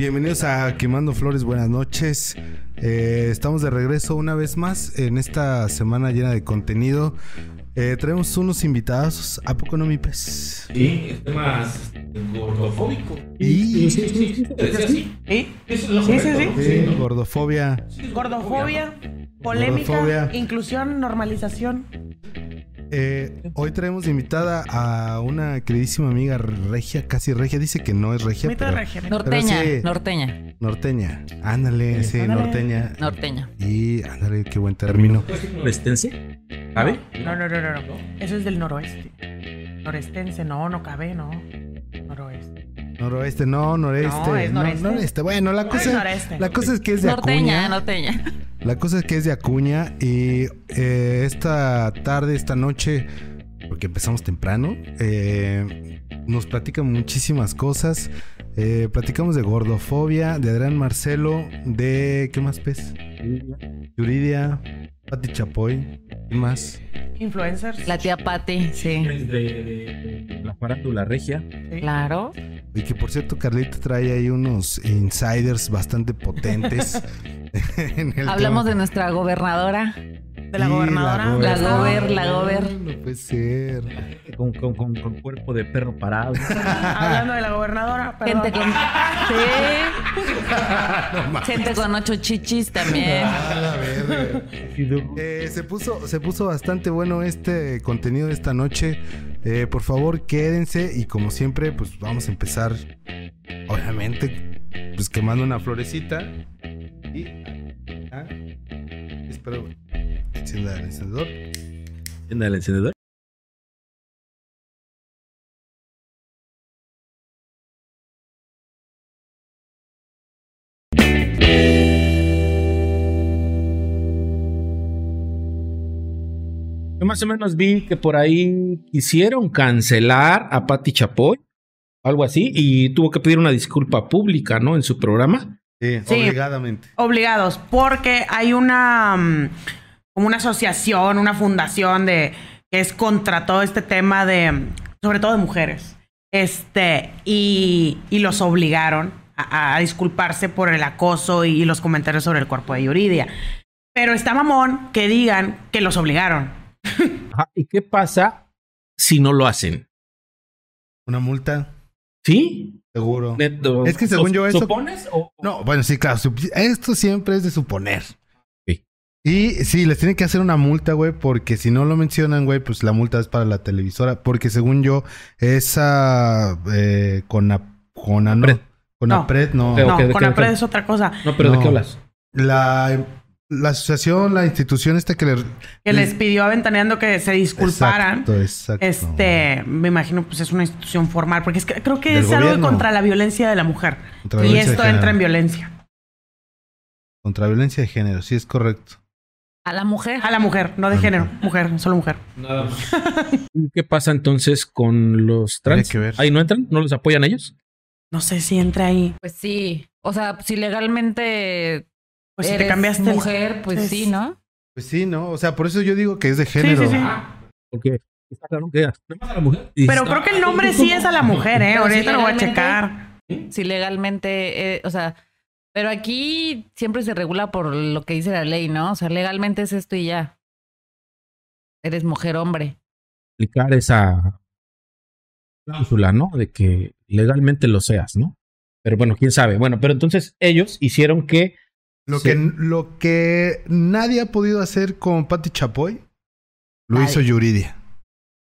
Bienvenidos a Quemando Flores, buenas noches. Eh, estamos de regreso una vez más en esta semana llena de contenido. Eh, traemos unos invitados, ¿a poco no mi pez? Sí, es más gordofóbico. Y Sí, sí, sí. ¿Sí? Sí. Sí, gordofobia. Gordofobia, polémica, Gordofobia. inclusión, normalización. Eh, hoy traemos de invitada a una queridísima amiga regia, casi regia. Dice que no es regia, pero regia. Norteña, sí. norteña, norteña. Ándale, sí, Ándale. norteña. norteña. Y ándale, qué buen término. ¿Norestense? ¿Sabe? No, no, no, no, no. Eso es del noroeste. Norestense, no, no cabe, no. Noroeste. Noroeste, no, noreste. No, es noreste. Bueno, la Es cosa, noreste. la cosa es que es de Norteña, Acuña. norteña. La cosa es que es de Acuña y eh, esta tarde, esta noche, porque empezamos temprano, eh, nos platican muchísimas cosas. Eh, platicamos de gordofobia, de Adrián Marcelo, de... ¿Qué más, pez? Yuridia, Pati Chapoy, ¿qué más? Influencers. La tía Patti, sí. De, de- de la farándula regia. Sí. Claro. Y que por cierto, Carlita trae ahí unos insiders bastante potentes. en el Hablamos tema. de nuestra gobernadora. De la Sí, gobernadora. La gober, la gober. No puede ser. Con, con, con, con cuerpo de perro parado. Hablando de la gobernadora, perdón. Gente con. Sí. Gente con ocho chichis también. A la verga. Eh, se, puso, se puso bastante bueno este contenido de esta noche. Eh, por favor, quédense y como siempre, pues vamos a empezar, obviamente, pues quemando una florecita. Y... ah, espero encienda el encendedor. ¿Tienda el encendedor? Más o menos vi que por ahí quisieron cancelar a Patti Chapoy, algo así, y tuvo que pedir una disculpa pública, ¿no? En su programa. Sí, Sí. obligadamente. Obligados, porque hay una mm, como una asociación, una fundación de que es contra todo este tema de, sobre todo de mujeres. Este, y, y los obligaron a, a disculparse por el acoso y, los comentarios sobre el cuerpo de Yuridia. Pero está mamón que digan que los obligaron. Ajá, ¿Y qué pasa si no lo hacen? Una multa, ¿Sí? seguro. Neto, Es que según yo eso- ¿Supones o- No, bueno, sí, claro. Esto siempre es de suponer. Sí. Y sí, les tienen que hacer una multa, güey, porque si no lo mencionan, güey, pues la multa es para la televisora. Porque según yo, esa eh, con con Apred. con No. Apred, no. Pero- no, con qué- es otra cosa. No, pero ¿de qué hablas? La, la asociación, la institución esta que le... Que les pidió a Ventaneando que se disculparan. Exacto, exacto. Este, me imagino, pues es una institución formal, porque es que creo que Del es algo contra la violencia de la mujer. Contra y esto entra en violencia. Contra violencia de género, sí es correcto. A la mujer. A la mujer, no de género, mujer, solo mujer. Nada más. ¿Qué pasa entonces con los trans? Que ver. ¿Ahí no entran? ¿No los apoyan ellos? No sé si entra ahí. Pues sí. O sea, si legalmente Pues si te cambiaste el- mujer, pues es- sí, ¿no? Pues sí, ¿no? O sea, por eso yo digo que es de género. sí, sí. Porque está claro que a la mujer. Pero está- creo que el nombre sí es a la mujer, ¿eh? Pero Ahorita lo voy a checar. Si legalmente, eh, o sea, pero aquí siempre se regula por lo que dice la ley, ¿no? O sea, legalmente es esto y ya. Eres mujer, hombre. aplicar esa cláusula, ¿no? De que legalmente lo seas, ¿no? Pero bueno, quién sabe. Bueno, pero entonces ellos hicieron que Lo, Sí. que, lo que nadie ha podido hacer con Patti Chapoy, lo hizo Yuridia.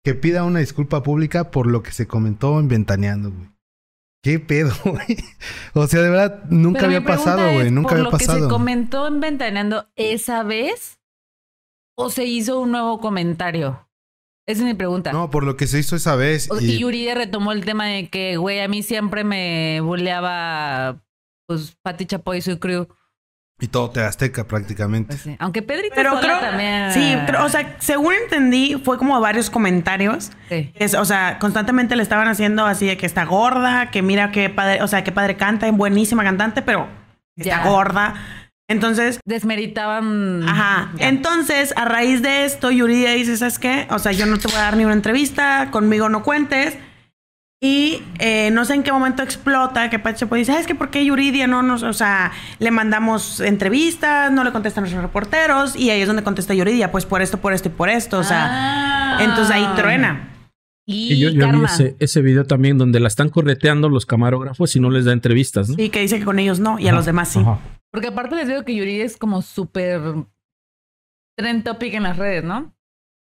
Que pida una disculpa pública por lo que se comentó en Ventaneando, güey. ¿Qué pedo, güey? O sea, de verdad, nunca Pero había pasado, güey. Nunca ¿por había lo que se pasado. comentó en Ventaneando esa vez o se hizo un nuevo comentario? Esa es mi pregunta. No, por lo que se hizo esa vez. O- y Y, Yuridia retomó el tema de que, güey, a mí siempre me buleaba, pues, Pati Chapoy y su crew. Y todo te azteca prácticamente. Pues sí. Aunque Pedrito Pero creo. también. Sí, o sea, según entendí, fue como varios comentarios. Sí. Es, o sea, constantemente le estaban haciendo así de que está gorda, que mira qué padre, o sea, qué padre canta, es buenísima cantante, pero está Ya. gorda. Entonces, Desmeritaban. Ajá. Ya. Entonces, a raíz de esto, Yuridia dice, ¿sabes qué? O sea, yo no te voy a dar ni una entrevista, conmigo no cuentes. Y eh, no sé en qué momento explota que Pati Chapoy dice, "Ah, es que por qué Yuridia no nos, o sea, le mandamos entrevistas, no le contestan nuestros reporteros y ahí es donde contesta Yuridia, pues por esto, por esto y por esto, o sea, Ah. entonces ahí truena. Y, Y yo, yo vi ese, ese video también donde la están correteando los camarógrafos y no les da entrevistas, ¿no? Sí, que dice que con ellos no y a los demás sí. ajá. Porque aparte les digo que Yuri es como súper trend topic en las redes, ¿no?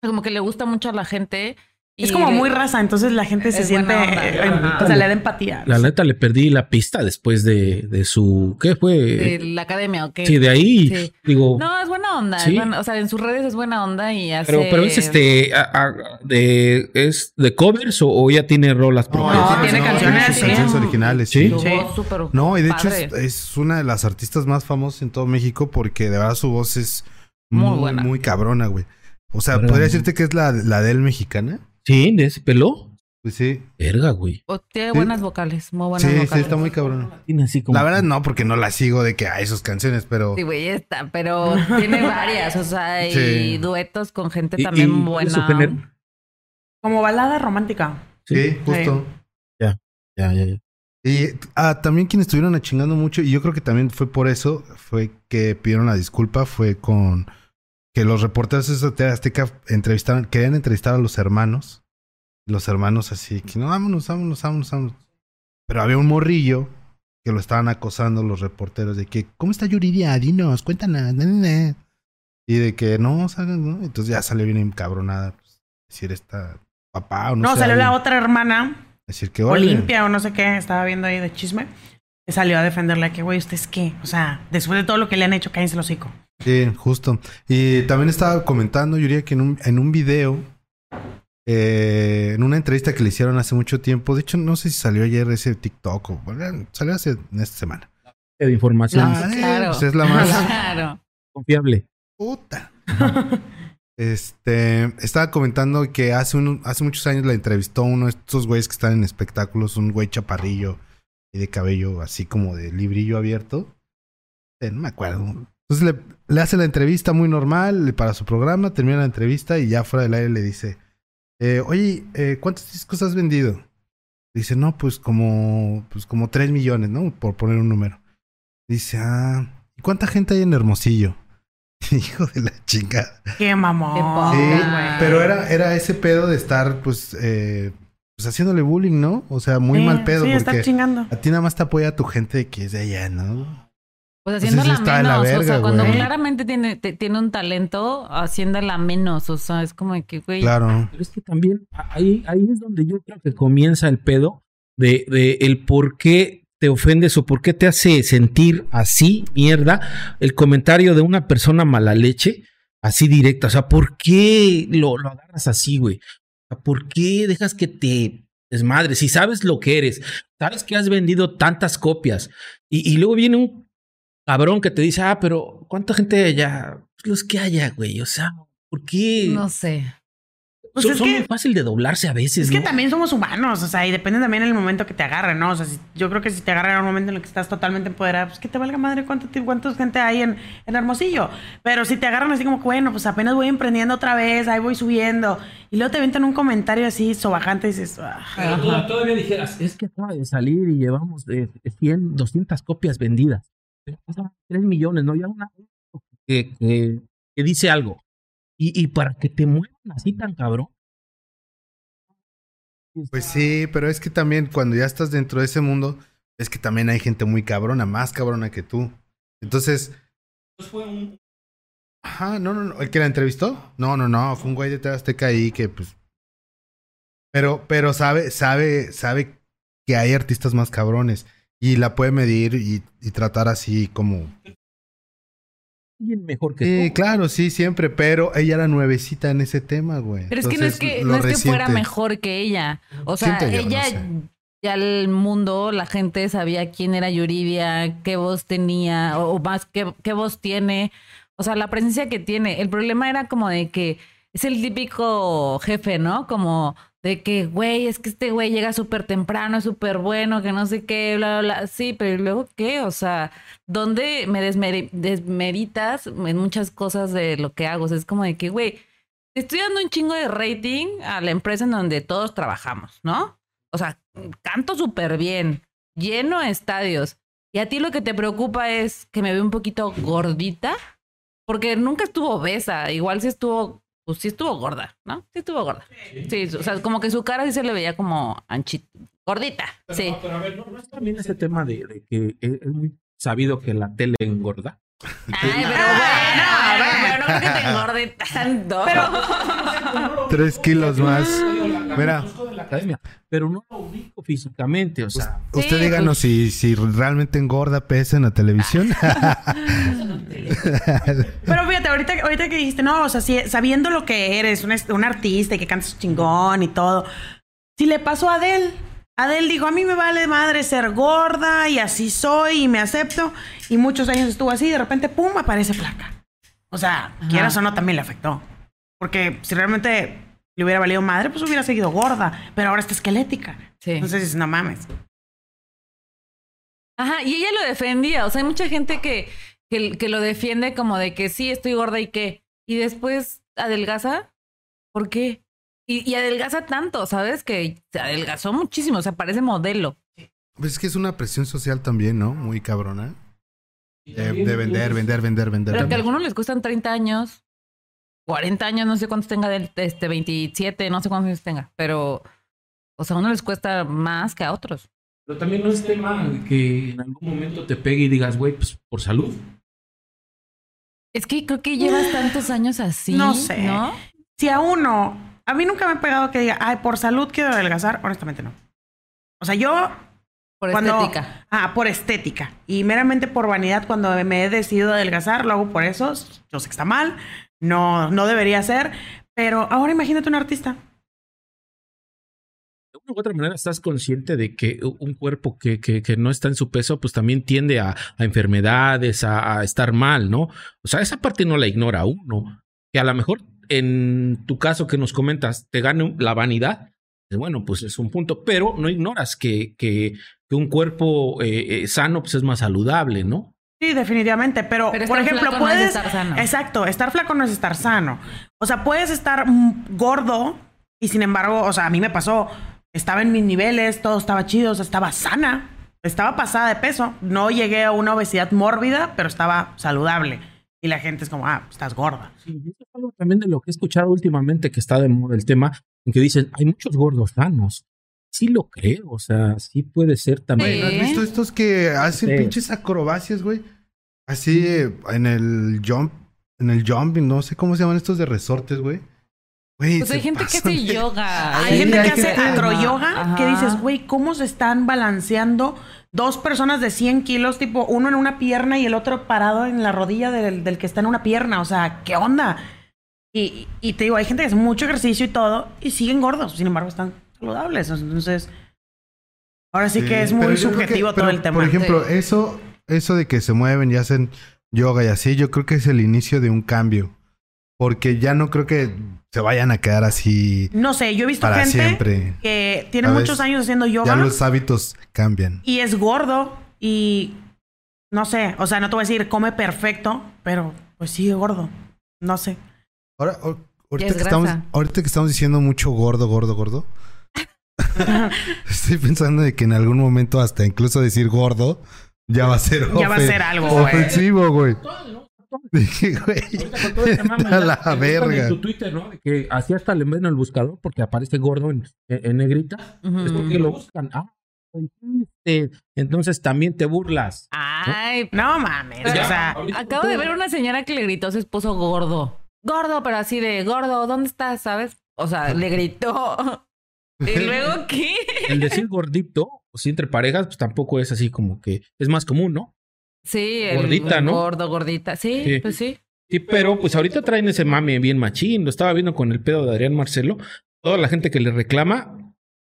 Como que le gusta mucho a la gente. Es como muy raza, entonces la gente se siente, eh, o sea, le da empatía. La neta le perdí la pista después de, de su... ¿Qué fue? de la academia, ¿ok? sí, de ahí. Sí. Digo... No, es buena onda. Sí. es buena- o sea, en sus redes es buena onda y hace... pero, pero es este... a- a- de, ¿Es de covers o, o ya tiene rolas propias? No, tiene canciones, sus sí. canciones originales, Sí. sí. No, y de hecho es, es una de las artistas más famosas en todo México porque de verdad su voz es Muy muy, buena. muy cabrona, güey. O sea, podría decirte que es la, la del mexicana. Sí, de ese pelo. Pues sí. Verga, güey. O tiene Sí. buenas vocales, muy buenas Sí, sí, vocales. está muy. Tiene así como... La verdad no, porque no la sigo de que hay sus canciones, pero Sí, güey, está, pero tiene varias, o sea, y Sí. duetos con gente Y- también y- ¿cuál buena. género? Como balada romántica. sí, justo. Ya, ya, ya. Y ah, también quienes estuvieron chingando mucho, y yo creo que también fue por eso, fue que pidieron la disculpa, fue con que los reporteros de Azteca entrevistaron, querían entrevistar a los hermanos. Los hermanos así, que no, vámonos, vámonos, vámonos, vámonos. Pero había un morrillo que lo estaban acosando los reporteros de que, ¿cómo está Yuridia? Dinos, cuéntanos. na, na, na". Y de que no, salgan, ¿no? Entonces ya salió bien encabronada. Pues, decir esta papá o no, No, sé, salió la otra hermana, Decir que. Olimpia o no sé qué, estaba viendo ahí de chisme, salió a defenderle que, güey, ¿ustedes qué? O sea, después de todo lo que le han hecho, cállense el hocico. Sí, justo. Y también estaba comentando, Yuridia, que en un, en un video, eh, en una entrevista que le hicieron hace mucho tiempo, de hecho, no sé si salió ayer ese TikTok o bueno, salió hace en esta semana. De información Ah, eh, claro. pues es la más Claro. confiable. puta. Este, estaba comentando que hace, un, hace muchos años la entrevistó uno de estos güeyes que están en espectáculos, un güey chaparrillo y de cabello así como de librillo abierto. Eh, no me acuerdo. Entonces le, le hace la entrevista muy normal para su programa, termina la entrevista y ya fuera del aire le dice, eh, oye, eh, ¿cuántos discos has vendido? Dice, no, pues como, pues como 3 millones, ¿no? Por poner un número. Dice, ah, ¿y cuánta gente hay en Hermosillo? Hijo de la chingada. Qué mamón. Sí, pero era, era ese pedo de estar, pues, eh, pues haciéndole bullying, ¿no? O sea, muy Sí, mal pedo, Sí, está porque chingando. a ti nada más te apoya tu gente que es de allá, ¿no? Pues Pues haciéndola de menos. la o sea, verga, cuando güey. claramente tiene, te- tiene un talento, haciéndola menos. O sea, es como que, güey. Claro. Pero es que también ahí, ahí es donde yo creo que comienza el pedo de, de el por qué te ofendes o por qué te hace sentir así, mierda, el comentario de una persona mala leche, así directa. O sea, ¿por qué lo, lo agarras así, güey? ¿Por qué dejas que te desmadres? Si sabes lo que eres, sabes que has vendido tantas copias y, y luego viene un cabrón que te dice, ah, pero ¿cuánta gente allá? Pues los que haya, güey. O sea, ¿por qué? No sé. Pues son es son que- muy fácil de doblarse a veces. Es que también somos humanos, o sea, y depende también el momento que te agarren, ¿no? O sea, si- yo creo que si te agarran en un momento en el que estás totalmente empoderada, pues que te valga madre cuánto, cuánta gente hay en, en Hermosillo. Pero si te agarran así como bueno, pues apenas voy emprendiendo otra vez, ahí voy subiendo, y luego te aventan un comentario así sobajante y dices, "Ah". Todavía dijeras, es que acaba de salir y llevamos de 100, 200 copias vendidas. Pero pasan 3 millones, ¿no? Ya una que, que, que dice algo. Y, y para que te muevan así tan cabrón. Pues sí, pero es que también cuando ya estás dentro de ese mundo, es que también hay gente muy cabrona, más cabrona que tú. Entonces, ajá, no, no, no, el que la entrevistó, no, no, no, fue un güey de Azteca ahí que pues, pero, pero sabe, sabe, sabe que hay artistas más cabrones y la puede medir y, y tratar así como, Alguien mejor que sí, tú. claro, sí, siempre, pero ella era nuevecita en ese tema, güey. Pero es que no es que, no es que fuera mejor que ella. O sea, Siento yo, no ella, sé. ya el mundo, la gente sabía quién era Yuridia, qué voz tenía, o, o más qué, qué voz tiene. O sea, la presencia que tiene. El problema era como de que es el típico jefe, ¿no? Como de que, güey, es que este güey llega súper temprano, es súper bueno, que no sé qué, bla, bla, bla. Sí, pero ¿y luego qué? O sea, ¿dónde me desmeri- desmeritas en muchas cosas de lo que hago? O sea, es como de que, güey, estoy dando un chingo de rating a la empresa en donde todos trabajamos, ¿no? O sea, canto súper bien, lleno de estadios. Y a ti lo que te preocupa es que me veo un poquito gordita, porque nunca estuvo obesa, igual sí estuvo, pues sí estuvo gorda, ¿no? Sí estuvo gorda. Sí, o sea, como que su cara sí se le veía como anchita, gordita, Pero, sí. pero a ver, ¿no, no es también ese tema de, de que es muy sabido que la tele engorda? Ay, pero bueno, bueno, no creo que te engorde tanto. Tres kilos más. Mira. Pero no lo ubico físicamente, o sea, Usted Sí, díganos si, si realmente engorda pesa en la televisión. Pero fíjate, ahorita, ahorita que dijiste, no, o sea, si- sabiendo lo que eres, un, un artista y que cantas chingón y todo. Si le pasó a Adele, Adele dijo, a mí me vale madre ser gorda y así soy y me acepto. Y muchos años estuvo así y de repente, pum, aparece flaca. O sea, quieras o no, también le afectó. Porque si realmente le hubiera valido madre, pues hubiera seguido gorda. Pero ahora está esquelética. Sí. Entonces dices, no mames. Ajá, y ella lo defendía. O sea, hay mucha gente que, que, que lo defiende como de que sí, estoy gorda y qué. Y después adelgaza. ¿Por qué? Y, y adelgaza tanto, ¿sabes? Que se adelgazó muchísimo. O sea, parece modelo. Pues es que es una presión social también, ¿no? Muy cabrona. De, de vender, vender, vender, vender. Pero que a algunos les cuestan 30 años, 40 años, no sé cuántos tenga, del- este, 27, no sé cuántos años tenga. Pero, o sea, a uno les cuesta más que a otros. pero también no es tema que en algún momento te pegue y digas, güey, pues por salud. Es que creo que llevas tantos años así. No sé. ¿no? Si a uno, a mí nunca me ha pegado que diga, ay, por salud quiero adelgazar, honestamente no. O sea, yo Por cuando, estética. Ah, por estética. Y meramente por vanidad, cuando me he decidido adelgazar, lo hago por eso. Yo sé que está mal, no, no debería ser. Pero ahora imagínate un artista. De una u otra manera estás consciente de que un cuerpo que, que, que no está en su peso, pues también tiende a, a enfermedades, a, a estar mal, ¿no? O sea, esa parte no la ignora uno. Que a lo mejor en tu caso que nos comentas, te gane la vanidad, pues bueno, pues es un punto, pero no ignoras que, que, que un cuerpo eh, eh, sano pues es más saludable, ¿no? Sí, definitivamente. Pero, Pero por ejemplo, flaco no es puedes. estar sano. Exacto, estar flaco no es estar sano. O sea, puedes estar gordo y sin embargo, o sea, a mí me pasó. Estaba en mis niveles, todo estaba chido, o sea, estaba sana. Estaba pasada de peso. No llegué a una obesidad mórbida, pero estaba saludable. Y la gente es como, ah, estás gorda. Sí, eso es algo también de lo que he escuchado últimamente que está de moda el tema, en que dicen, hay muchos gordos sanos. Sí lo creo, o sea, sí puede ser también. Sí. ¿No has visto estos que hacen Sí. pinches acrobacias, güey? Así en el jump, en el jumping, no sé cómo se llaman estos de resortes, güey. Güey, Pues hay gente que hace yoga. Hay Sí, gente hay que hace acroyoga que dices, güey, ¿cómo se están balanceando dos personas de 100 kilos, tipo uno en una pierna y el otro parado en la rodilla del, del que está en una pierna? O sea, ¿qué onda? Y, y te digo, hay gente que hace mucho ejercicio y todo y siguen gordos, sin embargo, están saludables. Entonces, ahora sí, que es muy que- subjetivo todo el tema. Por ejemplo, Sí. eso, eso de que se mueven y hacen yoga y así, yo creo que es el inicio de un cambio. Porque ya no creo que se vayan a quedar así no sé, yo he visto para gente siempre. que tiene ¿Sabes? muchos años haciendo yoga. Ya los hábitos cambian. y es gordo y no sé, o sea, no te voy a decir come perfecto, pero pues sigue gordo. No sé. Ahora, ahorita, es que estamos, ahorita que estamos diciendo mucho gordo, gordo, gordo. Estoy pensando de que en algún momento hasta incluso decir gordo ya va a ser Ya va a ser algo, güey. ofensivo, güey. Dije, güey, Ahorita con todo este mame, a la te verga. En tu Twitter, ¿no? De que así hasta le ven el buscador porque aparece gordo en, negrita. Es porque lo buscan. Ah, dijiste. Entonces también te burlas. Ay, No mames, Pero- o sea, acabo de ver una señora que le gritó a su esposo gordo. Gordo, pero así de gordo, ¿dónde estás? ¿Sabes? O sea, le gritó. ¿Y luego qué? El decir gordito, o si entre parejas, pues tampoco es así como que es más común, ¿no? Sí, el Gordita, ¿no? Gordo, gordita. Sí, Sí. pues sí. Sí, pero pues ahorita traen ese mame bien machín. Lo estaba viendo con el pedo de Adrián Marcelo. Toda la gente que le reclama,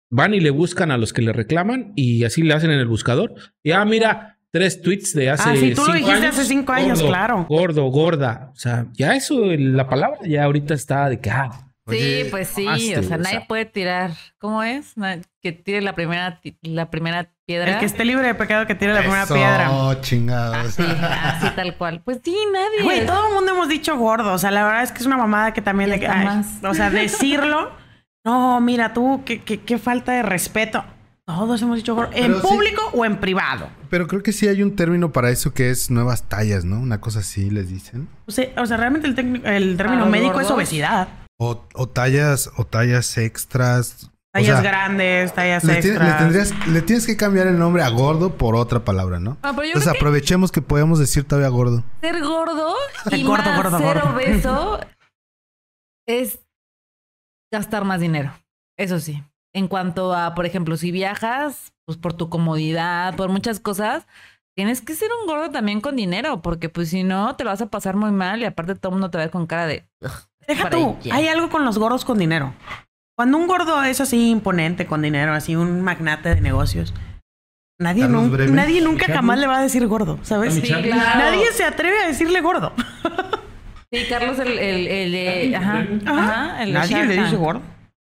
van y le buscan a los que le reclaman y así le hacen en el buscador. Y ah, mira, tres tweets de hace. Ah, sí, tú lo cinco dijiste años. hace cinco años, Gordo, claro. Gordo, gorda. O sea, ya eso, la palabra ya ahorita está de que. ah, Oye, sí, pues sí. mamaste, o sea, o nadie sea. puede tirar. ¿Cómo es? Que tire la primera, la primera piedra. el que esté libre de pecado que tire la primera Eso, piedra. chingados. Sí, así tal cual. Pues sí, nadie. Güey, todo el mundo hemos dicho gordo, o sea, la verdad es que es una mamada que también más. o sea, decirlo No, mira tú, qué, qué, qué falta de respeto. Todos hemos dicho gordo. ¿En Pero sí- público o en privado? Pero creo que sí hay un término para eso que es nuevas tallas, ¿no? Una cosa así les dicen. O sea, o sea, realmente el, técnico- el término médico es obesidad. O, o tallas, o tallas extras. O Tallas sea, grandes, tallas le, ti- le extras. tendrías, le tienes que cambiar el nombre a gordo por otra palabra, ¿no? Ah, pero yo Entonces creo que aprovechemos que podemos decir todavía gordo. ser gordo y Gordo, más gordo, ser gordo. obeso es gastar más dinero. Eso sí. En cuanto a, por ejemplo, si viajas, pues por tu comodidad, por muchas cosas, tienes que ser un gordo también con dinero, porque pues si no, te lo vas a pasar muy mal y aparte todo el mundo te va a ver con cara de... "Ugh, Deja tú, ella". hay algo con los gordos con dinero. Cuando un gordo es así imponente con dinero, así un magnate de negocios, nadie, nun- nadie nunca Carlos. jamás le va a decir gordo, ¿sabes? Sí, claro. Nadie se atreve a decirle gordo. Sí, Carlos, el... el, el, ajá, ajá, el de Nadie le dice gordo.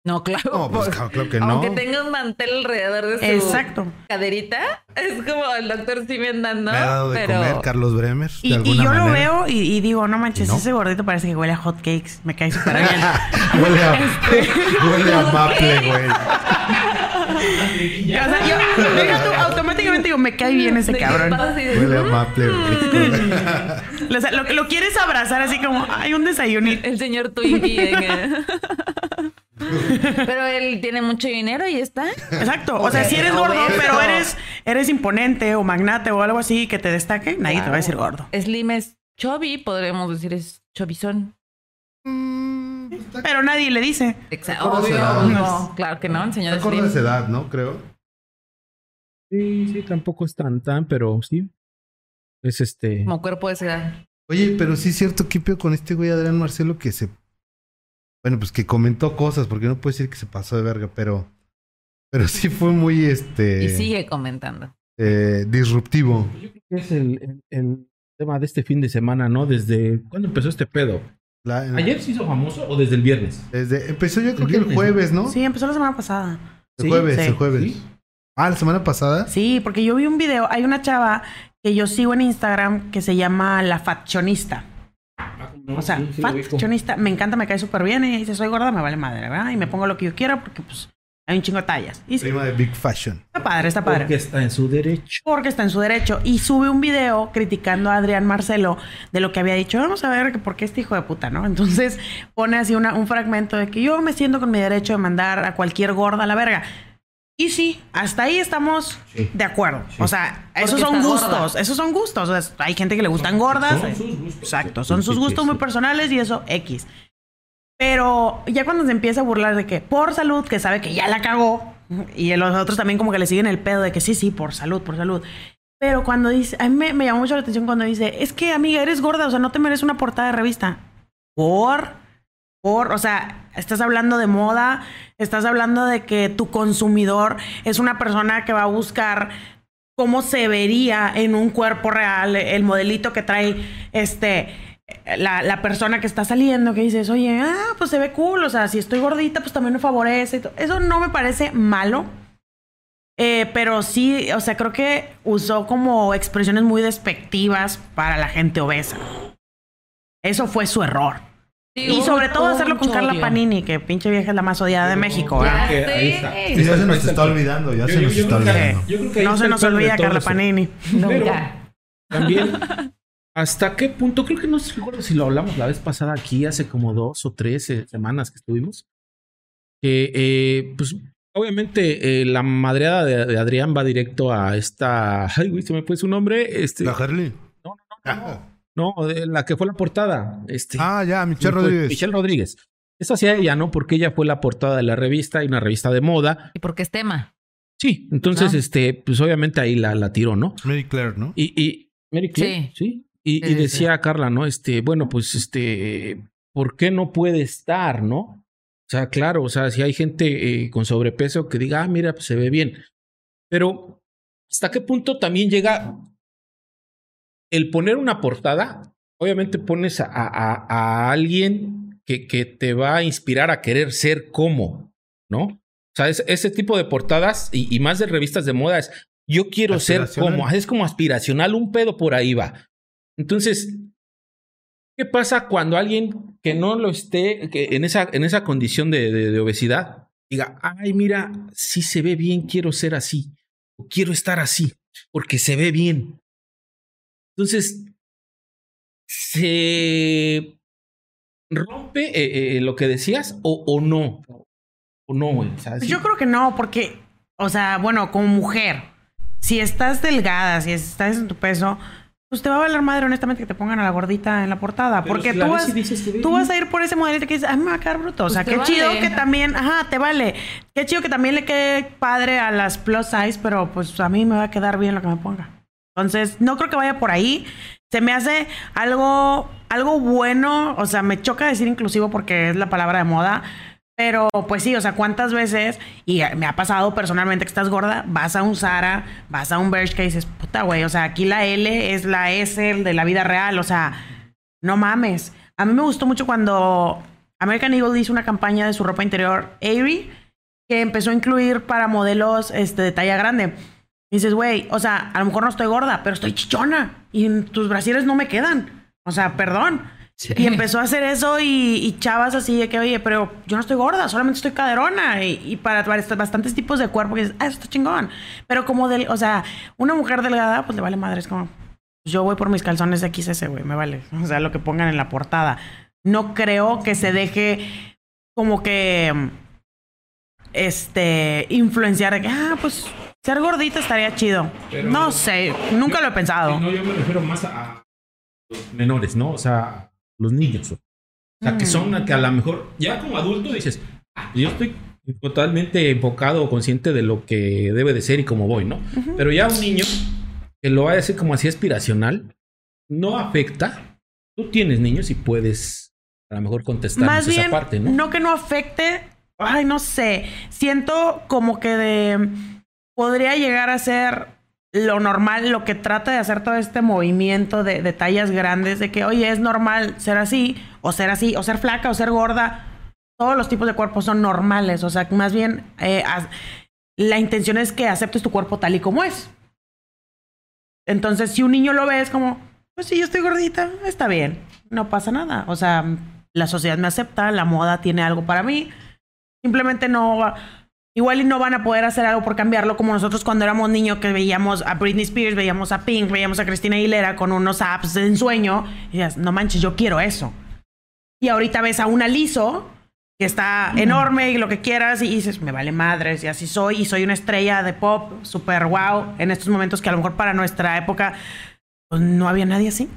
No, claro. No, pues claro, claro que no. Aunque tenga un mantel alrededor de su Exacto. caderita, es como el doctor Simi andando. Me ha dado de pero... comer Carlos Bremer. de Y, yo lo veo y, y digo, no manches, ese gordito parece que huele a hot cakes. Me cae súper bien. huele a, Este. huele a maple, güey. o sea, yo, digo, me cae bien ese ¿De cabrón. de- Huele maple. O sea, lo, lo quieres abrazar así como, hay un desayunito. El señor Twinkie. de pero él tiene mucho dinero y está. Exacto. O sea, si eres gordo, obeso. pero eres, eres imponente o magnate o algo así que te destaque, nadie te va a decir gordo. Slim es chubby, podríamos decir es chubizón. Pero nadie le dice. Exacto. Obvio, no. Claro que no, el señor Slim. esa edad, ¿no? Creo. Sí, sí, tampoco es tan, tan, pero sí. Es este. Como cuerpo de esa edad. Oye, pero sí es cierto, ¿qué pedo con este güey Adrián Marcelo que se... Bueno, pues que comentó cosas, porque no puede decir que se pasó de verga, pero... Pero sí fue muy, este... Y sigue comentando. eh, disruptivo. Yo creo que es el, el- el tema de este fin de semana, ¿no? Desde. ¿Cuándo empezó este pedo? La- ¿Ayer se hizo famoso o desde el viernes? Desde, empezó yo creo El que el jueves, ¿no? Sí, empezó la semana pasada. El Sí, jueves, sí. el jueves. Sí. Ah, la semana pasada. Sí, porque yo vi un video. Hay una chava que yo sigo en Instagram que se llama La Faccionista. O sea, faccionista. Me encanta, me cae súper bien. Y dice, soy gorda, me vale madre, ¿verdad? Y me pongo lo que yo quiera porque, pues, hay un chingo de tallas. Y sí, Prima de Big Fashion. está padre, está padre. Porque está en su derecho. porque está en su derecho. Y sube un video criticando a Adrián Marcelo de lo que había dicho. Vamos a ver que por qué este hijo de puta, ¿no? Entonces pone así una- un fragmento de que yo me siento con mi derecho de mandar a cualquier gorda a la verga. Y sí, hasta ahí estamos Sí. de acuerdo. O sea, esos Porque son gustos. gorda. Esos son gustos. O sea, hay gente que le gustan gordas. Son sus gustos. Exacto, Sí, son sí, sus sí, gustos sí. muy personales y eso X. Pero ya cuando se empieza a burlar de que por salud, que sabe que ya la cagó, y los otros también como que le siguen el pedo de que sí, sí, por salud, por salud. Pero cuando dice, a mí me, me llamó mucho la atención cuando dice, es que amiga, eres gorda, o sea, no te mereces una portada de revista. Por, o sea, estás hablando de moda, estás hablando de que tu consumidor es una persona que va a buscar cómo se vería en un cuerpo real el modelito que trae este la, persona que está saliendo que dices oye ah pues se ve cool o sea si estoy gordita pues también me favorece eso no me parece malo Eh, pero sí o sea creo que usó como expresiones muy despectivas para la gente obesa. Eso fue su error y sobre todo hacerlo con Carla. Panini que pinche vieja es la más odiada de México Ya ¿verdad? Que ahí está. Y ya se nos está olvidando, ya se nos está olvidando. yo creo que ahí no se nos olvida Carla eso. Panini Nunca. Pero también, ¿hasta qué punto? Creo que no recuerdo si lo hablamos la vez pasada aquí, hace como dos o tres eh, semanas que estuvimos. Que, eh, pues, obviamente, eh, la madreada de, de Adrián va directo a esta. Ay, güey, se me fue su nombre. Este, La Harley. no, no, no. No, de la que fue la portada. Este, Ah, ya, Michelle Rodríguez. Michelle Rodríguez. Es hacia ella, ¿no? Porque ella fue la portada de la revista y una revista de moda. ¿Y por qué es tema? Sí, entonces, Ah. este, pues obviamente ahí la, la tiró, ¿no? Mary Claire, ¿no? Y, y Mary Claire, sí. Y, Sí, y sí, decía Carla, ¿no? Este, bueno, pues, este, ¿por qué no puede estar, no? O sea, claro, o sea, si hay gente eh, con sobrepeso que diga, ah, mira, pues se ve bien. Pero, ¿hasta qué punto también llega el poner una portada? Obviamente pones a, a- a alguien que, que te va a inspirar a querer ser como, ¿no? O sea, es- ese tipo de portadas y, y más de revistas de moda es, yo quiero ser como, es como aspiracional, un pedo por ahí va. Entonces, ¿Qué pasa cuando alguien que no lo esté que en, esa, en esa condición de, de- de obesidad diga, ay, mira, si se ve bien, quiero ser así, o quiero estar así, porque se ve bien? Entonces, ¿se rompe eh, eh, lo que decías o, o no? ¿O no, güey? Sea, Pues Yo creo que no, porque, o sea, bueno, como mujer, si estás delgada, si estás en tu peso, pues te va a valer madre, honestamente, que te pongan a la gordita en la portada. Pero porque si tú vas, y dices, "Se ve tú bien". vas a ir por ese modelito que dices, ay, me va a quedar bruto. O sea, Pues qué te chido vale. que también, ajá, te vale. Qué chido que también le quede padre a las plus size, pero pues a mí me va a quedar bien lo que me ponga. Entonces, no creo que vaya por ahí. Se me hace algo, algo bueno, o sea, me choca decir inclusivo porque es la palabra de moda, pero pues sí, o sea, ¿cuántas veces, y me ha pasado personalmente que estás gorda, vas a un Zara, vas a un Bershka y dices, puta güey, o sea, aquí la L es la S de la vida real, o sea, no mames. A mí me gustó mucho cuando American Eagle hizo una campaña de su ropa interior, Avery, que empezó a incluir para modelos este, de talla grande. Y dices, güey, o sea, a lo mejor no estoy gorda, pero estoy chichona y tus brasieres no me quedan. O sea, perdón. Y empezó a hacer eso y, y chavas así de que, oye, pero yo no estoy gorda, solamente estoy caderona. Y, y para, para bastantes tipos de cuerpo que dices, ah, eso está chingón. Pero como, del, o sea, una mujer delgada, pues le vale madre. Es como, yo voy por mis calzones de XS, güey, me vale. O sea, lo que pongan en la portada. No creo que se deje como que, este, influenciar de que, ah, pues ser gordita estaría chido. Pero- no sé, nunca lo he pensado. No, yo me refiero más a los menores, ¿no? O sea, los niños. O sea, que son que a lo mejor ya como adulto dices, "Ah, yo estoy totalmente enfocado o consciente de lo que debe de ser y cómo voy, ¿no? Pero ya un niño que lo vaya a hacer como así aspiracional, no afecta. Tú tienes niños y puedes a lo mejor contestar Más bien, esa parte, ¿no? ¿no? que no afecte. Ay, no sé. Siento como que de. Podría llegar a ser lo normal, lo que trata de hacer todo este movimiento de, tallas grandes, de que, oye, es normal ser así, o ser así, o ser flaca, o ser gorda. Todos los tipos de cuerpos son normales. O sea, más bien, eh, la intención es que aceptes tu cuerpo tal y como es. Entonces, si un niño lo ve, es como, pues sí, yo estoy gordita, está bien, no pasa nada. O sea, la sociedad me acepta, la moda tiene algo para mí. Simplemente no igual y no van a poder hacer algo por cambiarlo como nosotros cuando éramos niños que veíamos a Britney Spears, veíamos a Pink, veíamos a Cristina Aguilera con unos apps de ensueño y decías, no manches, yo quiero eso. Y ahorita ves a una liso que está enorme y lo que quieras y dices, me vale madres y así soy y soy una estrella de pop super wow en estos momentos que a lo mejor para nuestra época pues, no había nadie así.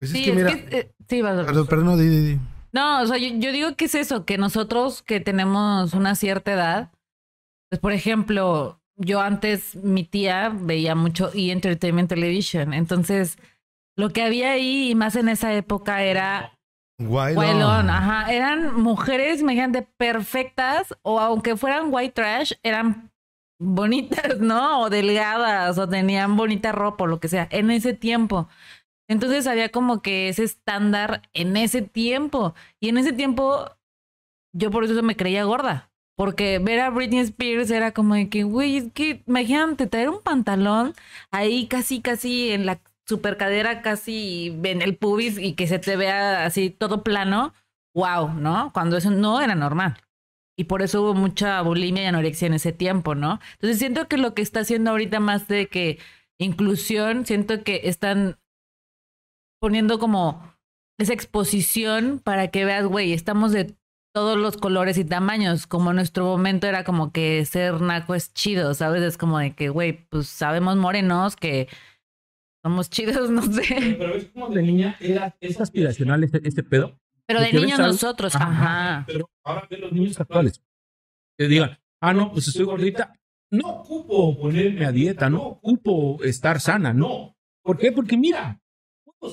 Pues Sí, es que es mira. que, eh, sí, vas, vas. Perdón, perdón, no, di, di, di. No, o sea, yo, yo digo que es eso, que nosotros que tenemos una cierta edad, pues por ejemplo, yo antes, mi tía veía mucho E! Entertainment Television, entonces lo que había ahí, y más en esa época, era Guaylon. Wailon, ajá, eran mujeres, imagínate, perfectas, o aunque fueran white trash, eran bonitas, ¿no? O delgadas, o tenían bonita ropa, o lo que sea, en ese tiempo. Entonces había como que ese estándar en ese tiempo. Y en ese tiempo, yo por eso me creía gorda. Porque ver a Britney Spears era como de que, güey, es que imagínate traer un pantalón ahí casi, casi en la super cadera, casi en el pubis y que se te vea así todo plano. Wow, ¿no? Cuando eso no era normal. Y por eso hubo mucha bulimia y anorexia en ese tiempo, ¿no? Entonces siento que lo que está haciendo ahorita más de que inclusión, siento que están poniendo como esa exposición para que veas, güey, estamos de todos los colores y tamaños, como en nuestro momento era como que ser naco es chido, ¿sabes? Es como de que, güey, pues sabemos morenos que somos chidos, no sé. Pero es como de niña, era, es aspiracional este, este pedo. Pero de niños nosotros, ajá. Pero ahora ve los niños actuales. Que digan, ah, no, pues estoy gordita. No ocupo ponerme a dieta, no ocupo estar sana, no. ¿Por qué? Porque mira,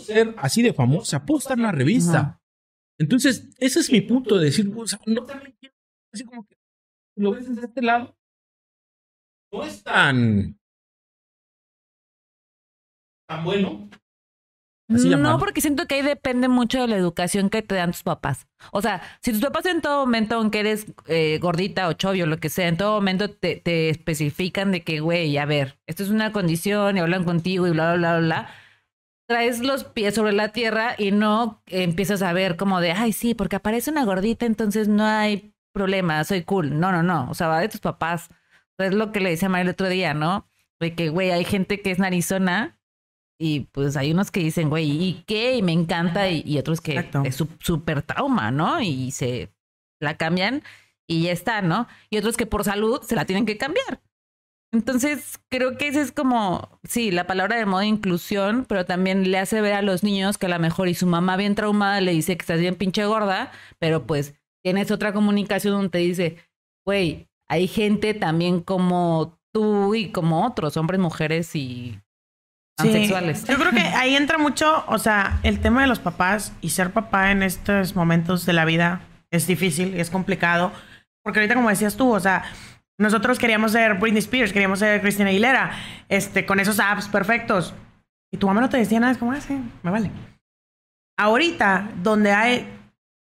ser así de famosa, puedo estar en la revista. Ajá. Entonces, ese es mi punto de decir, o sea, no también quiero, así como que lo ves desde este lado. No es tan, tan bueno. Así No, llamado. porque siento que ahí depende mucho de la educación que te dan tus papás. O sea, si tus papás en todo momento, aunque eres eh, gordita o chovio, lo que sea, en todo momento te, te especifican de que, güey, a ver, esto es una condición y hablan contigo y bla, bla, bla, bla. Traes los pies sobre la tierra y no empiezas a ver como de, ay, sí, porque aparece una gordita, entonces no hay problema, soy cool. No, no, no. O sea, va de tus papás. Es lo que le decía a Mario el otro día, ¿no? De que, güey, hay gente que es narizona y pues hay unos que dicen, güey, ¿y qué? Y me encanta. Y, otros que Exacto. es súper trauma, ¿no? Y se la cambian y ya está, ¿no? Y otros que por salud se la tienen que cambiar. Entonces, creo que ese es como, sí, la palabra de modo inclusión, pero también le hace ver a los niños que a lo mejor y su mamá bien traumada le dice que estás bien pinche gorda, pero pues tienes otra comunicación donde te dice, güey, hay gente también como tú y como otros, hombres, mujeres y Sí. Yo creo que ahí entra mucho, o sea, el tema de los papás y ser papá en estos momentos de la vida es difícil, es complicado, porque ahorita como decías tú, o sea, nosotros queríamos ser Britney Spears, queríamos ser Christina Aguilera, este, con esos apps perfectos. Y tu mamá no te decía nada, es como, ah, sí, me vale. Ahorita, donde hay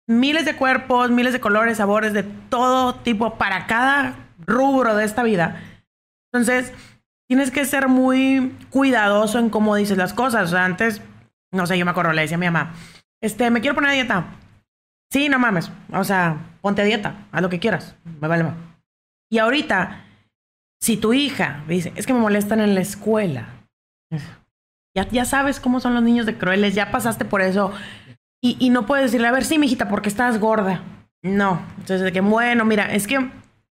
miles de cuerpos, miles de colores, sabores, de todo tipo, para cada rubro de esta vida. Entonces, tienes que ser muy cuidadoso en cómo dices las cosas. O sea, antes, no sé, yo me acuerdo, le decía a mi mamá, este, me quiero poner a dieta. Sí, no mames. O sea, ponte a dieta, haz lo que quieras. Me vale más. Y ahorita, si tu hija dice, es que me molestan en la escuela, ya, ya sabes cómo son los niños de crueles, ya pasaste por eso. Y, y no puedes decirle, a ver, sí, mijita, porque estás gorda. No. Entonces, de que, bueno, mira, es que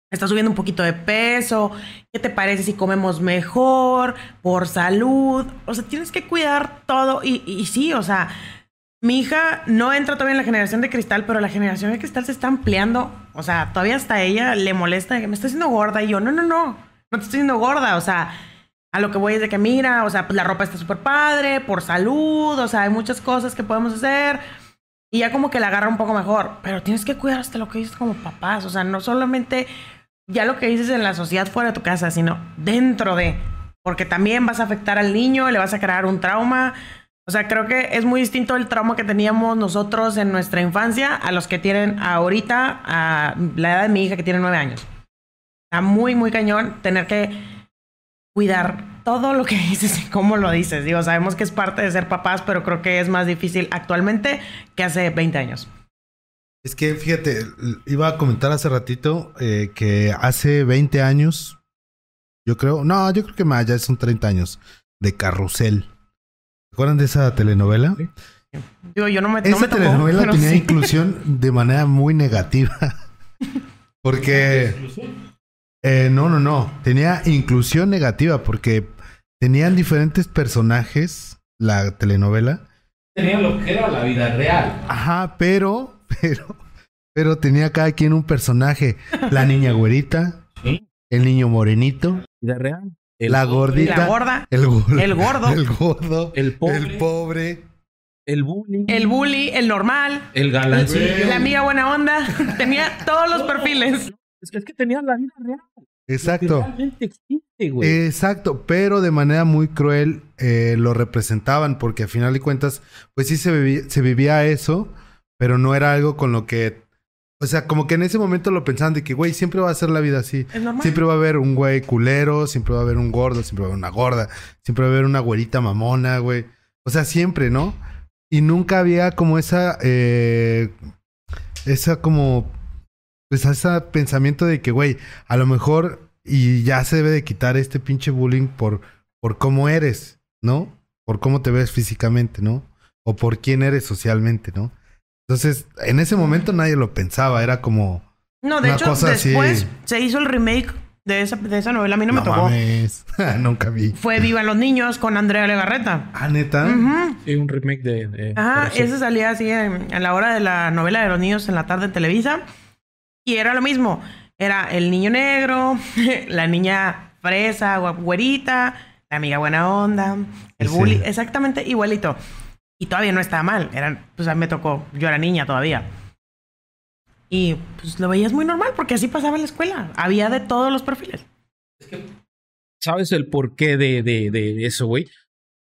estás subiendo un poquito de peso. ¿Qué te parece si comemos mejor? Por salud. O sea, tienes que cuidar todo. Y, y sí, o sea, mi hija no entra todavía en la generación de cristal, pero la generación de cristal se está ampliando. O sea, todavía hasta ella le molesta que me está haciendo gorda. Y yo, no, no, no, no te estoy haciendo gorda. O sea, a lo que voy es de que mira, o sea, pues la ropa está súper padre, por salud, o sea, hay muchas cosas que podemos hacer. Y ya como que la agarra un poco mejor. Pero tienes que cuidar hasta lo que dices como papás. O sea, no solamente ya lo que dices en la sociedad fuera de tu casa, sino dentro de. Porque también vas a afectar al niño, le vas a crear un trauma. O sea, creo que es muy distinto el trauma que teníamos nosotros en nuestra infancia a los que tienen ahorita, a la edad de mi hija que tiene nueve años. Está muy, muy cañón tener que cuidar todo lo que dices y cómo lo dices. Digo, sabemos que es parte de ser papás, pero creo que es más difícil actualmente que hace 20 años. Es que, fíjate, iba a comentar hace ratito eh, que hace 20 años, yo creo, no, yo creo que más, ya son 30 años, de Carrusel. ¿Se acuerdan de esa telenovela? Digo, yo no me, no Esa me tocó, telenovela tenía sí. inclusión de manera muy negativa. Porque... Eh, no, no, no. Tenía inclusión negativa porque tenían diferentes personajes la telenovela. Tenía lo que era la vida real. Ajá, pero, pero, pero tenía cada quien un personaje. La niña güerita, Sí. el niño morenito, Vida real. La gordita, La gorda, el, gordo, el gordo. el gordo, El pobre. el pobre. El bullying. el bully, el normal, El galancillo. la amiga buena onda. Tenía todos los perfiles. Es que, es que tenía la vida real. Exacto. Existe, güey. Exacto, pero de manera muy cruel eh, lo representaban porque a final de cuentas, pues sí se vivía, se vivía eso, pero no era algo con lo que, o sea, como que en ese momento lo pensaban de que, güey, siempre va a ser la vida así. Es normal. Siempre va a haber un güey culero, siempre va a haber un gordo, siempre va a haber una gorda, siempre va a haber una güerita mamona, güey. O sea, siempre, ¿no? Y nunca había como esa, eh, esa como, pues ese pensamiento de que, güey, a lo mejor y ya se debe de quitar este pinche bullying por, por cómo eres, ¿no? Por cómo te ves físicamente, ¿no? O por quién eres socialmente, ¿no? Entonces, en ese momento nadie lo pensaba, era como... No, de Una hecho, cosa así. después se hizo el remake de esa, de esa novela. A mí no, me tocó. mames, nunca vi. Fue Viva los Niños con Andrea Legarreta. Ah, neta. Ujú. Sí, un remake de. de- Ajá, ese salía así en- a la hora de la novela de los niños en la tarde en Televisa. Y era lo mismo. Era el niño negro, la niña fresa, güerita, la amiga buena onda, el Sí. bully, exactamente igualito. Y todavía no estaba mal. Eran, pues a mí me tocó, yo era niña todavía. Y pues lo veías muy normal porque así pasaba en la escuela. Había de todos los perfiles. ¿Sabes el porqué de, de, de eso, güey?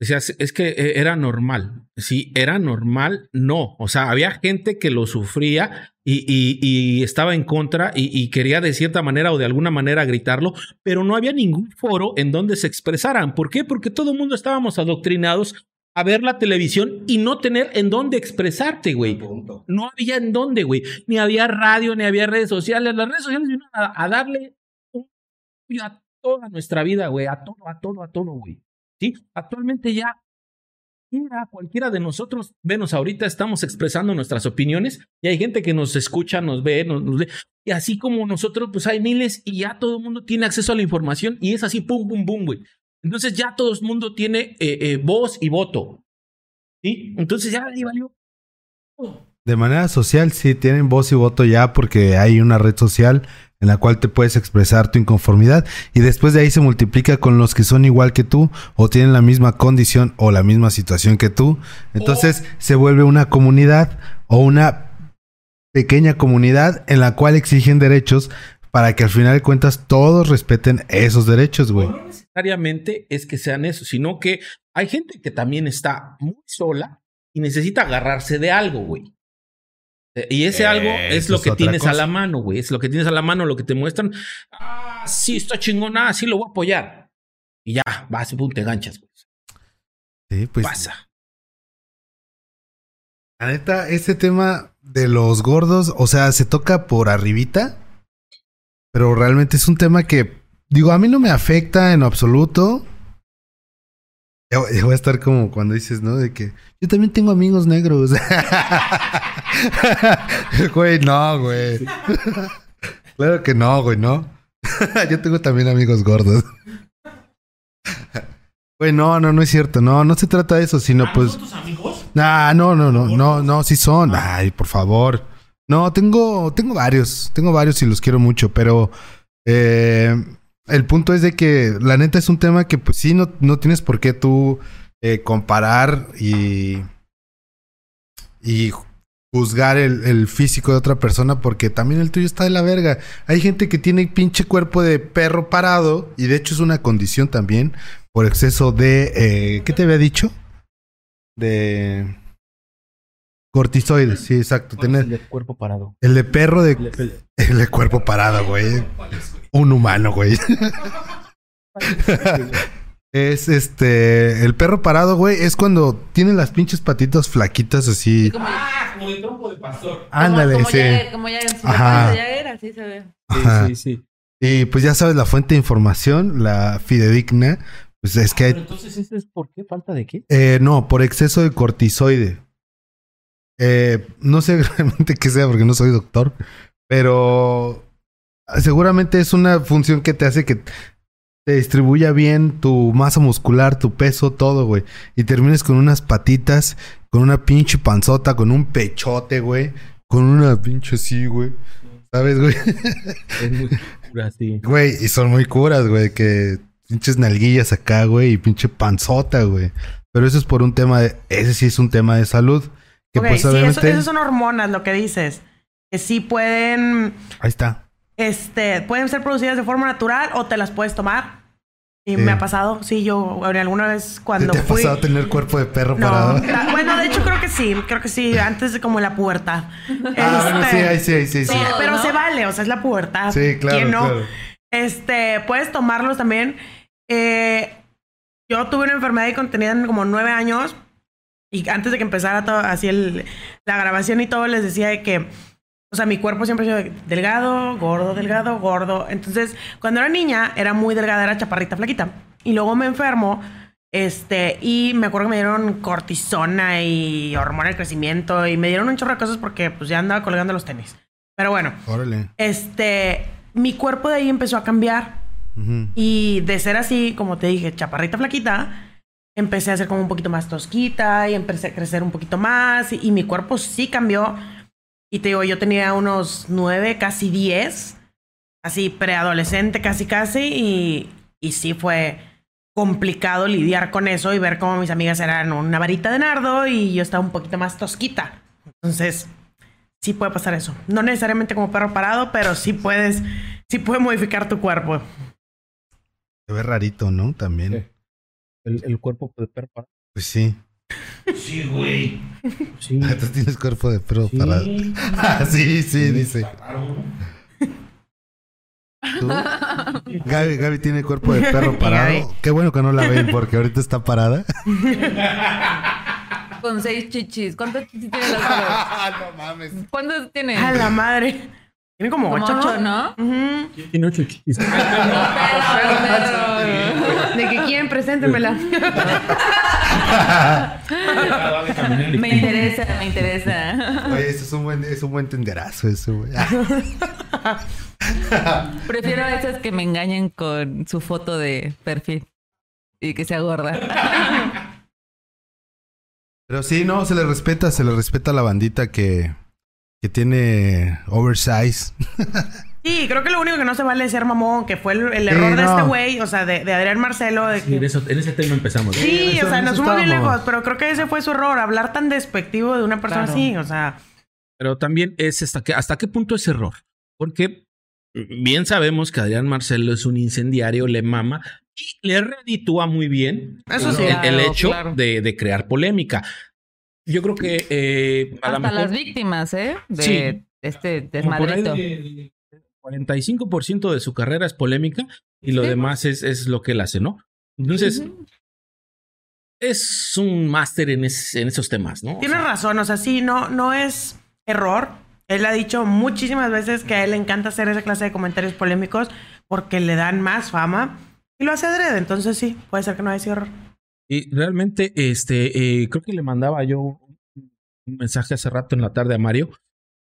O sea, es que eh, era normal. Sí, era normal, no. O sea, había gente que lo sufría y, y- y estaba en contra y, y quería de cierta manera o de alguna manera gritarlo, pero no había ningún foro en donde se expresaran. ¿Por qué? Porque todo el mundo estábamos adoctrinados a ver la televisión y no tener en dónde expresarte, güey. No había en dónde, güey. Ni había radio, ni había redes sociales. Las redes sociales vinieron a, a darle un a toda nuestra vida, güey. A todo, a todo, a todo, güey. ¿Sí? Actualmente ya cualquiera, cualquiera de nosotros, venos ahorita, estamos expresando nuestras opiniones y hay gente que nos escucha, nos ve, nos, nos ve. Y así como nosotros, pues hay miles y ya todo el mundo tiene acceso a la información y es así, pum, pum, pum, güey. Entonces ya todo el mundo tiene eh, eh, voz y voto. ¿Sí? Entonces ya valió. De manera social, sí, tienen voz y voto ya porque hay una red social en la cual te puedes expresar tu inconformidad y después de ahí se multiplica con los que son igual que tú o tienen la misma condición o la misma situación que tú. Entonces se vuelve una comunidad o una pequeña comunidad en la cual exigen derechos para que al final de cuentas todos respeten esos derechos, güey. No necesariamente es que sean eso, sino que hay gente que también está muy sola y necesita agarrarse de algo, güey. Eh, Y ese algo es lo que tienes a la mano, güey. Es lo que tienes a la mano, lo que te muestran. Ah, sí, está chingón, ah, sí lo voy a apoyar. Y ya, vas y pum, te ganchas, güey. Sí, pues Pasa. La neta, este tema de los gordos, o sea, se toca por arribita, pero realmente es un tema que, digo, a mí no me afecta en absoluto. Ya voy- a estar como cuando dices, ¿no? De que yo también tengo amigos negros. güey, no, güey. claro que no, güey, no. yo tengo también amigos gordos. Güey, no, no, no es cierto. No, no se trata de eso, sino pues... tus amigos? Nah, no, no, no, no, no, sí son. Ay, por favor. No, tengo, tengo varios, tengo varios y los quiero mucho, pero eh, el punto es de que la neta es un tema que pues sí, no, no tienes por qué tú eh, comparar y, y juzgar el, el físico de otra persona porque también el tuyo está de la verga. Hay gente que tiene pinche cuerpo de perro parado y de hecho es una condición también por exceso de... eh, ¿Qué te había dicho? De... Cortisoides, sí, exacto. Tener El cuerpo parado. el de perro de... El de cuerpo parado, güey. Un humano, güey. es este... El perro parado, güey, es cuando tiene las pinches patitas flaquitas así. Como, Ah, como de trompo de pastor. Ándale, como, sí. ya, como ya en su Ajá. de Jagger, así se ve. Ajá. Sí, sí, sí. Y pues ya sabes, la fuente de información, la fidedigna, pues es que Pero hay... entonces, ¿eso es por qué? ¿Falta de qué? Eh, no, por exceso de cortisoide. Eh, no sé realmente qué sea porque no soy doctor, pero seguramente es una función que te hace que te distribuya bien tu masa muscular, tu peso, todo, güey. Y termines con unas patitas, con una pinche panzota, con un pechote, güey. Con una pinche así, güey. ¿Sabes, güey? Es muy pura, sí. Güey, y son muy curas, güey, que pinches nalguillas acá, güey, y pinche panzota, güey. Pero eso es por un tema de, ese sí es un tema de salud. Que Ok, pues sí, eso, obviamente, eso son hormonas, lo que dices. Que sí pueden, ahí está. este, pueden ser producidas de forma natural o te las puedes tomar. Y Sí. me ha pasado, sí, yo bueno, alguna vez cuando ¿Te ha fui... pasado a tener cuerpo de perro No, parado? la- bueno, de hecho creo que sí, creo que sí, antes de como la pubertad. Ah, bueno, sí, Este, ahí sí, ahí sí, sí. sí, Todo, pero ¿no? se vale, o sea, es la pubertad. Sí, claro, ¿Quién no? claro. Este, puedes tomarlos también. Eh, yo tuve una enfermedad y contenida en como nueve años. Y antes de que empezara todo, así el, la grabación y todo, les decía de que, o sea, mi cuerpo siempre ha sido delgado, gordo, delgado, gordo. Entonces, cuando era niña, era muy delgada, era chaparrita, flaquita. Y luego me enfermo, este, y me acuerdo que me dieron cortisona y hormona de crecimiento, y me dieron un chorro de cosas porque, pues, ya andaba colgando los tenis. Pero bueno, Órale. este, mi cuerpo de ahí empezó a cambiar. Ujú. Y de ser así, como te dije, chaparrita flaquita, empecé a ser como un poquito más tosquita y empecé a crecer un poquito más. Y, y mi cuerpo sí cambió. Y te digo, yo tenía unos nueve, casi diez, así preadolescente, casi casi. Y, y sí fue complicado lidiar con eso y ver cómo mis amigas eran una varita de nardo y yo estaba un poquito más tosquita. Entonces, sí puede pasar eso. No necesariamente como perro parado, pero sí puedes, sí puede modificar tu cuerpo. Se ve rarito, ¿no? También. Sí. El, el cuerpo de perro parado. Pues sí. Sí, güey. Sí. Tú tienes cuerpo de perro Sí. parado. Ah, sí, sí, dice. ¿Tú? Gaby, Gaby tiene cuerpo de perro parado. Qué bueno que no la ven porque ahorita está parada. Con seis chichis. ¿Cuántas chichis tiene perros? no mames. ¿Cuántos tiene? A la madre. Tiene como, Como ocho, ocho, ¿no? ¿no? Ujú. Tiene ocho chiquis. De que quieren, preséntemela. Me interesa, me interesa. Oye, eso es un buen, es un buen tenderazo, eso, güey. Prefiero a esas que me engañen con su foto de perfil y que sea gorda. Pero sí, no, se le respeta, se le respeta a la bandita que, que tiene oversize. Sí, creo que lo único que no se vale es ser mamón, que fue el, el Sí, error de este güey, o sea, de, de Adrián Marcelo. De Sí, que- en, eso- en ese tema empezamos. Sí, eso- o sea, nos fuimos bien lejos, pero creo que ese fue su error, hablar tan despectivo de una persona Claro. así, o sea, Pero también es hasta qué, hasta qué punto es error. Porque bien sabemos que Adrián Marcelo es un incendiario, le mama y le reditúa muy bien Eso el, sí. el Claro, hecho claro. de, de crear polémica. Yo creo que eh, a lo Hasta mejor las víctimas, ¿eh? De Sí. este como por ahí desmadrito. de 45% de su carrera es polémica y lo Sí. demás es, es lo que él hace, ¿no? Entonces, es un máster en, es- en esos temas, ¿no? O tienes sea, razón, o sea, sí, no, no es error. Él ha dicho muchísimas veces que a él le encanta hacer esa clase de comentarios polémicos porque le dan más fama y lo hace adrede, entonces sí, puede ser que no haya sido error. Y realmente, este, eh, creo que le mandaba yo un mensaje hace rato en la tarde a Mario,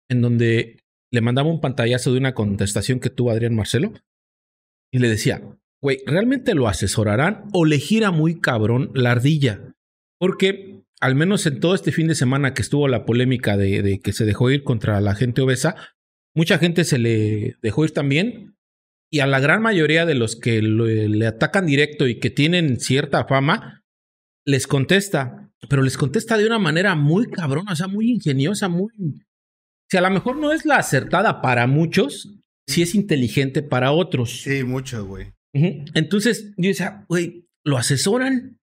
en donde le mandaba un pantallazo de una contestación que tuvo Adrián Marcelo y le decía, güey, ¿realmente lo asesorarán o le gira muy cabrón la ardilla? Porque al menos en todo este fin de semana que estuvo la polémica de, que se dejó ir contra la gente obesa, mucha gente se le dejó ir también y a la gran mayoría de los que le atacan directo y que tienen cierta fama, les contesta, pero les contesta de una manera muy cabrona, o sea, muy ingeniosa, muy... Si a lo mejor no es la acertada para muchos, sí es inteligente para otros. Sí, mucho, güey. Entonces, yo decía, güey, ¿lo asesoran?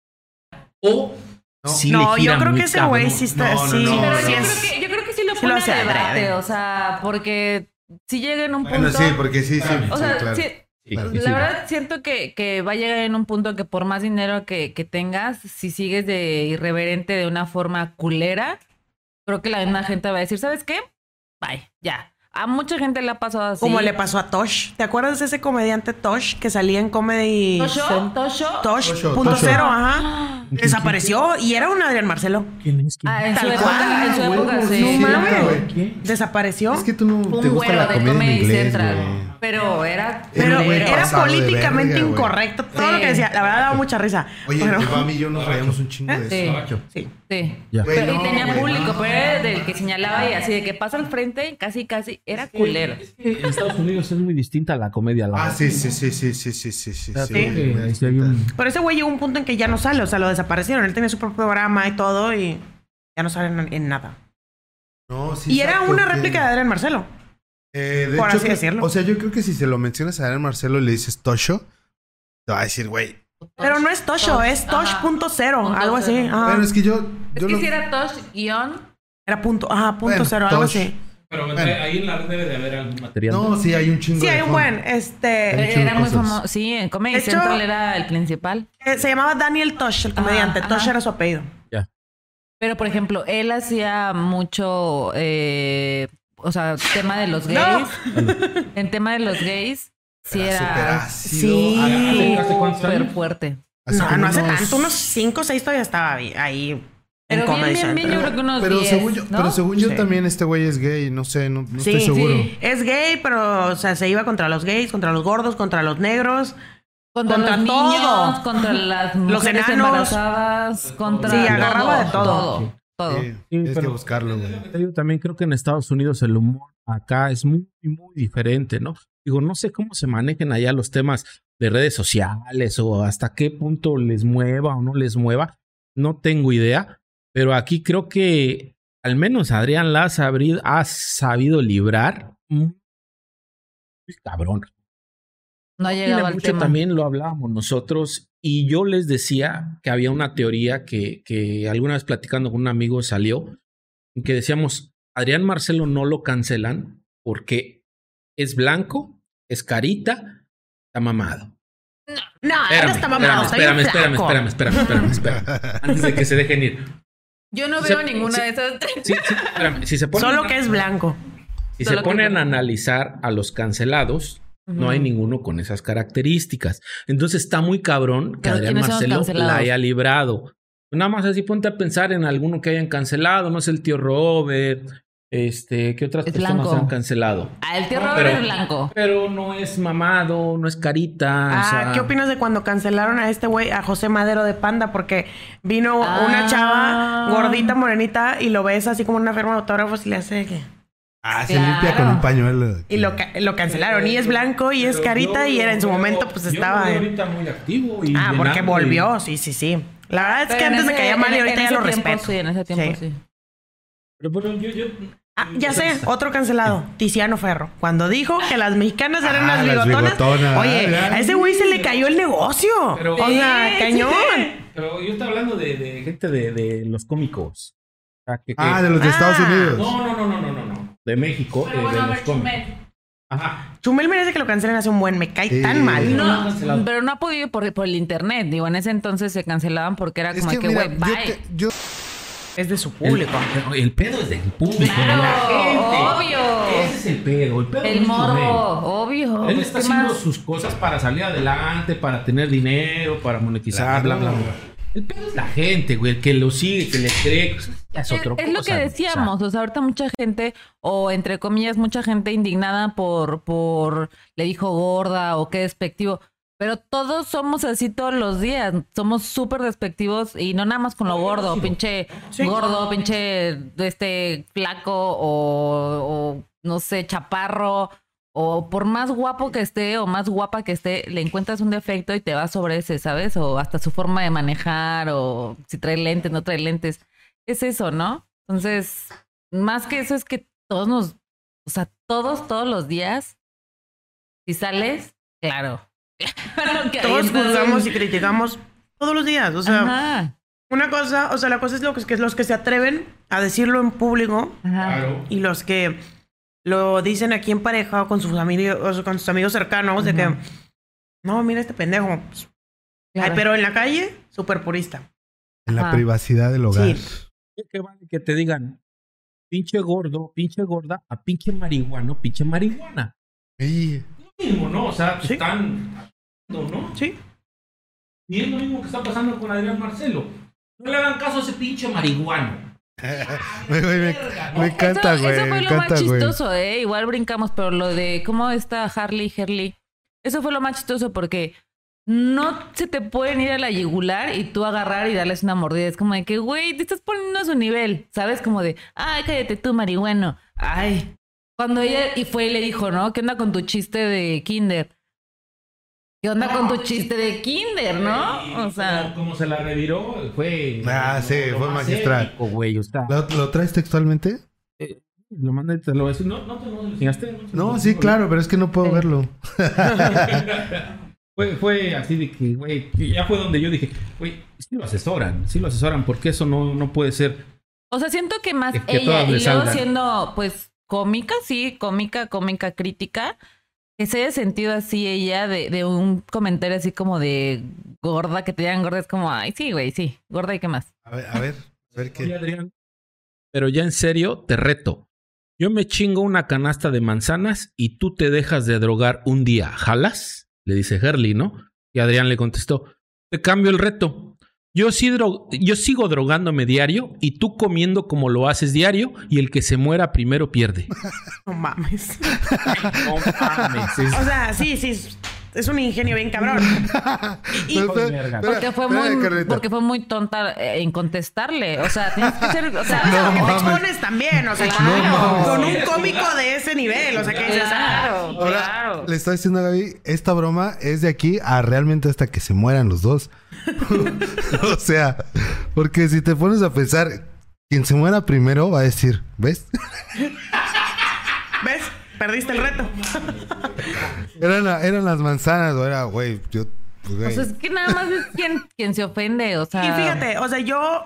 O No. sí no, yo creo muy que ese güey sí está, No, no, sí, no, Pero yo, es- creo que, yo creo que sí lo sí pone lo hace a debate, o sea, porque si llega en un Bueno, punto... sí, porque sí, sí. O sí, sea, claro. Sí, la sí, sí. verdad siento que, que va a llegar en un punto que por más dinero que, que tengas, si sigues de irreverente de una forma culera, creo que la misma gente va a decir, ¿sabes qué? Bye, ya. A mucha gente le ha pasado así. Como le pasó a Tosh. ¿Te acuerdas de ese comediante Tosh que salía en Comedy? ¿Tosho? ¿Tosho? Tosh, Tosho, punto cero, ajá. Desapareció y era un Adrián Marcelo. ¿Quién es? ¿Quién Ah, en su Tal época, cual, en su época, sí, sí. No mames. Desapareció. Es que tú no Fue te un gusta güero la en inglés, Central. güey. Pero era... Pero Era, era políticamente verga, incorrecto. Todo lo que decía, la verdad daba mucha risa. Oye, Pero- el Bam y yo nos reíamos un chingo de eso. sí. Sí. Pero, no, y tenía güey, público, no. pero era del que señalaba y así de que pasa al frente, casi, casi, era culero. En Estados Unidos es muy distinta la comedia. La Ah, sí, sí, sí, sí, sí, sí, sí, sí. Un- Pero ese güey llegó a un punto en que ya no sale, o sea, lo desaparecieron. Él tenía su propio programa y todo y ya no sale en, nada. No, sí, y era una que- réplica de Adrián Marcelo. Eh, de por hecho, así que- decirlo. O sea, yo creo que si se lo mencionas a Adrián Marcelo y le dices Tosho, te va a decir, güey. Pero no es Tosho, Tosh, es ajá. Tosh.0, Punto algo así. ajá. Bueno, es que yo. Es yo que lo- si era Tosh guion, Era punto, ajá, punto Bueno, cero, algo así. Pero Bueno. ahí en la red debe de haber algún material. No, sí, hay un chingo Sí, de hay un buen, este... Hay un chingo era muy famoso. Sí, en Comedy hecho- Central era el principal. eh, se llamaba Daniel Tosh, el comediante. Ajá, Tosh ajá. era su apellido. Ya. Pero, por ejemplo, él hacía mucho, eh, o sea, tema de los No. gays. En tema de los gays, sí Era súper era ácido. Sí. ¿Hace- hace cuántos súper fuerte. Hace no, no hace unos- tanto, unos 5 o 6 todavía estaba ahí. Pero bien, bien, bien, yo creo que unos Pero 10, según yo, ¿no? pero según yo Sí. también este güey es gay, no sé, no, no Sí, estoy seguro. sí. Es gay, pero o sea, se iba contra los gays, contra los gordos, contra los negros. Contra, Contra los todo. niños, contra las Los mujeres enanos. embarazadas, contra Sí, agarraba de todo. Todo, todo. Sí, Sí, tienes que buscarlo, güey. También creo que en Estados Unidos el humor acá es muy, muy diferente, ¿no? Digo, no sé cómo se manejen allá los temas de redes sociales o hasta qué punto les mueva o no les mueva. No tengo idea, pero aquí creo que al menos Adrián Las abri- ha sabido librar muy cabrón. No ha llegado al mucho tema. también lo hablábamos nosotros y yo les decía que había una teoría que, que alguna vez platicando con un amigo salió en que decíamos Adrián Marcelo no lo cancelan porque es blanco, es carita, está mamado. No, él Espérame, está mamado, espérame, espérame, espérame, flaco. espérame, espérame, espérame, espérame, antes de que se dejen ir. Yo no Se- veo ninguna de esas tres. Sí, sí, espérame, si se ponen, Solo que es blanco. si solo se ponen es a analizar a los cancelados, no hay ninguno con esas características. Entonces está muy cabrón que Adrián ¿quiénes son los Marcelo la haya librado. Nada más así ponte a pensar en alguno que hayan cancelado, no sé, el tío Robert, este, ¿qué otras Es personas blanco. han cancelado? Ah, el tío Robert pero- es blanco. Pero no es mamado, no es carita. o Ah, sea, ¿qué opinas de cuando cancelaron a este güey, a José Madero de Panda? Porque vino Ah. una chava gordita, morenita, y lo ves así como una firma de autógrafos y le hace que... Ah, se Claro. limpia con un pañuelo. Y lo, ca- lo cancelaron. Y es blanco y es carita yo y era en su momento pues yo estaba... ahorita muy activo y Ah, porque volvió, y- sí, sí, sí. La verdad es que Pero antes me ese- caía mal y ahorita ya lo tiempo respeto. Sí, en ese tiempo sí. Pero, pero yo, yo- Ah, ya sé, otro cancelado, Tiziano Ferro. Cuando dijo que las mexicanas eran Ah, unas las bigotonas. bigotonas. Oye, Ah, a ese güey se le cayó el negocio. Pero- o sea, Sí, cañón. Pero yo estaba hablando de, de gente de, de los cómicos. O sea, que- que- Ah, de los de Ah. Estados Unidos. No, no, no, no, no, no, no. De México, eh, de los cómicos. Ajá. Chumel merece que lo cancelen hace un buen, me cae Sí. tan mal. No, pero no ha podido por, por el internet. Digo, en ese entonces se cancelaban porque era Es como que, güey, yo, bye. te- yo- Es de su público. el- el pedo es del público. Claro, de la gente. obvio. Ese es el pedo. El pedo El no es morbo, obvio. Él está ¿Qué haciendo más? sus cosas para salir adelante, para tener dinero, para monetizar, bla, bla, bla. El pedo es la gente, güey, el que lo sigue, que le cree. ya Es, Es, otro es lo que decíamos, o sea, ahorita mucha gente, o entre comillas, mucha gente indignada por, por, le dijo gorda o qué despectivo, pero todos somos así todos los días, somos súper despectivos y no nada más con lo gordo, pinche Sí. gordo, pinche este flaco o, o, no sé, chaparro. O por más guapo que esté o más guapa que esté, le encuentras un defecto y te vas sobre ese, ¿sabes? O hasta su forma de manejar, o si trae lentes, no trae lentes es eso, ¿no? Entonces, más que eso es que todos nos, o sea, todos, todos los días, si sales, claro. Todos juzgamos y criticamos todos los días. O sea, Ajá, una cosa, o sea, la cosa es lo que, que los que se atreven a decirlo en público ajá. Y los que lo dicen aquí en pareja o con sus amigos, o con sus amigos cercanos, de que no, mira este pendejo. Claro. Ay, pero en la calle, súper purista. en la Ajá. privacidad del hogar. Sí. Que vale que te digan, pinche gordo, pinche gorda, a pinche marihuano, pinche marihuana. Sí. Lo mismo, ¿no? O sea, Sí. están. No. Sí. Y es lo mismo que está pasando con Adrián Marcelo. No le hagan caso a ese pinche marihuano. Me, me encanta, eso, güey. eso Me fue lo más encanta, chistoso, ¿eh? Igual brincamos, pero lo de cómo está Harley Herley, eso fue lo más chistoso porque no se te pueden ir a la yugular y tú agarrar y darles una mordida. Es como de que, güey, te estás poniendo a su nivel, ¿sabes? Como de, ay, cállate tú, marihuano. Ay. Cuando ella y fue y le dijo, ¿no? ¿Qué onda con tu chiste de Kinder? ¿Qué onda con tu chiste de Kinder, no? O sea, como se la reviró, fue. Ah, sí, lo fue magistral. épico, güey. ¿Lo, lo traes textualmente? lo mandé, te lo voy a decir. No, no te lo enseñaste. No, sí, claro, pero es que no puedo verlo. Fue, fue así de que, güey, ya fue donde yo dije, güey, sí lo asesoran, sí lo asesoran, porque eso no, no puede ser. O sea, siento que más que ella y salgan. siendo, pues, cómica, sí, cómica, cómica, crítica, que se haya sentido así ella de, de un comentario así como de gorda, que te digan gorda, es como, ay, sí, güey, sí, gorda y qué más. A ver, a ver, a ver Oye, qué. Adrián, pero ya en serio, te reto. Yo me chingo una canasta de manzanas y tú te dejas de drogar un día. ¿Jalas? Le dice Herley, ¿no? Y Adrián le contestó, te cambio el reto. Yo, sí dro- yo sigo drogándome diario y tú comiendo como lo haces diario y el que se muera primero pierde. No mames. no mames, es- O sea, sí, sí. Es- un ingenio bien cabrón. Y- Porque fue muy, Carlita. porque fue muy tonta eh, en contestarle. O sea, tienes que ser, o sea, ¿Sabes a lo que te expones también? O sea, Claro. con un cómico de ese nivel. O sea, que dices, ah, claro, Ahora, claro. le estoy diciendo a Gaby, esta broma es de aquí a realmente hasta que se mueran los dos. o sea, porque si te pones a pensar, quien se muera primero va a decir, ¿ves? ¿ves? Perdiste el reto. eran, la- eran las manzanas, o era, güey, yo, pues, güey. O sea, es que nada más es quien, quien se ofende, o sea. Y fíjate, o sea, yo,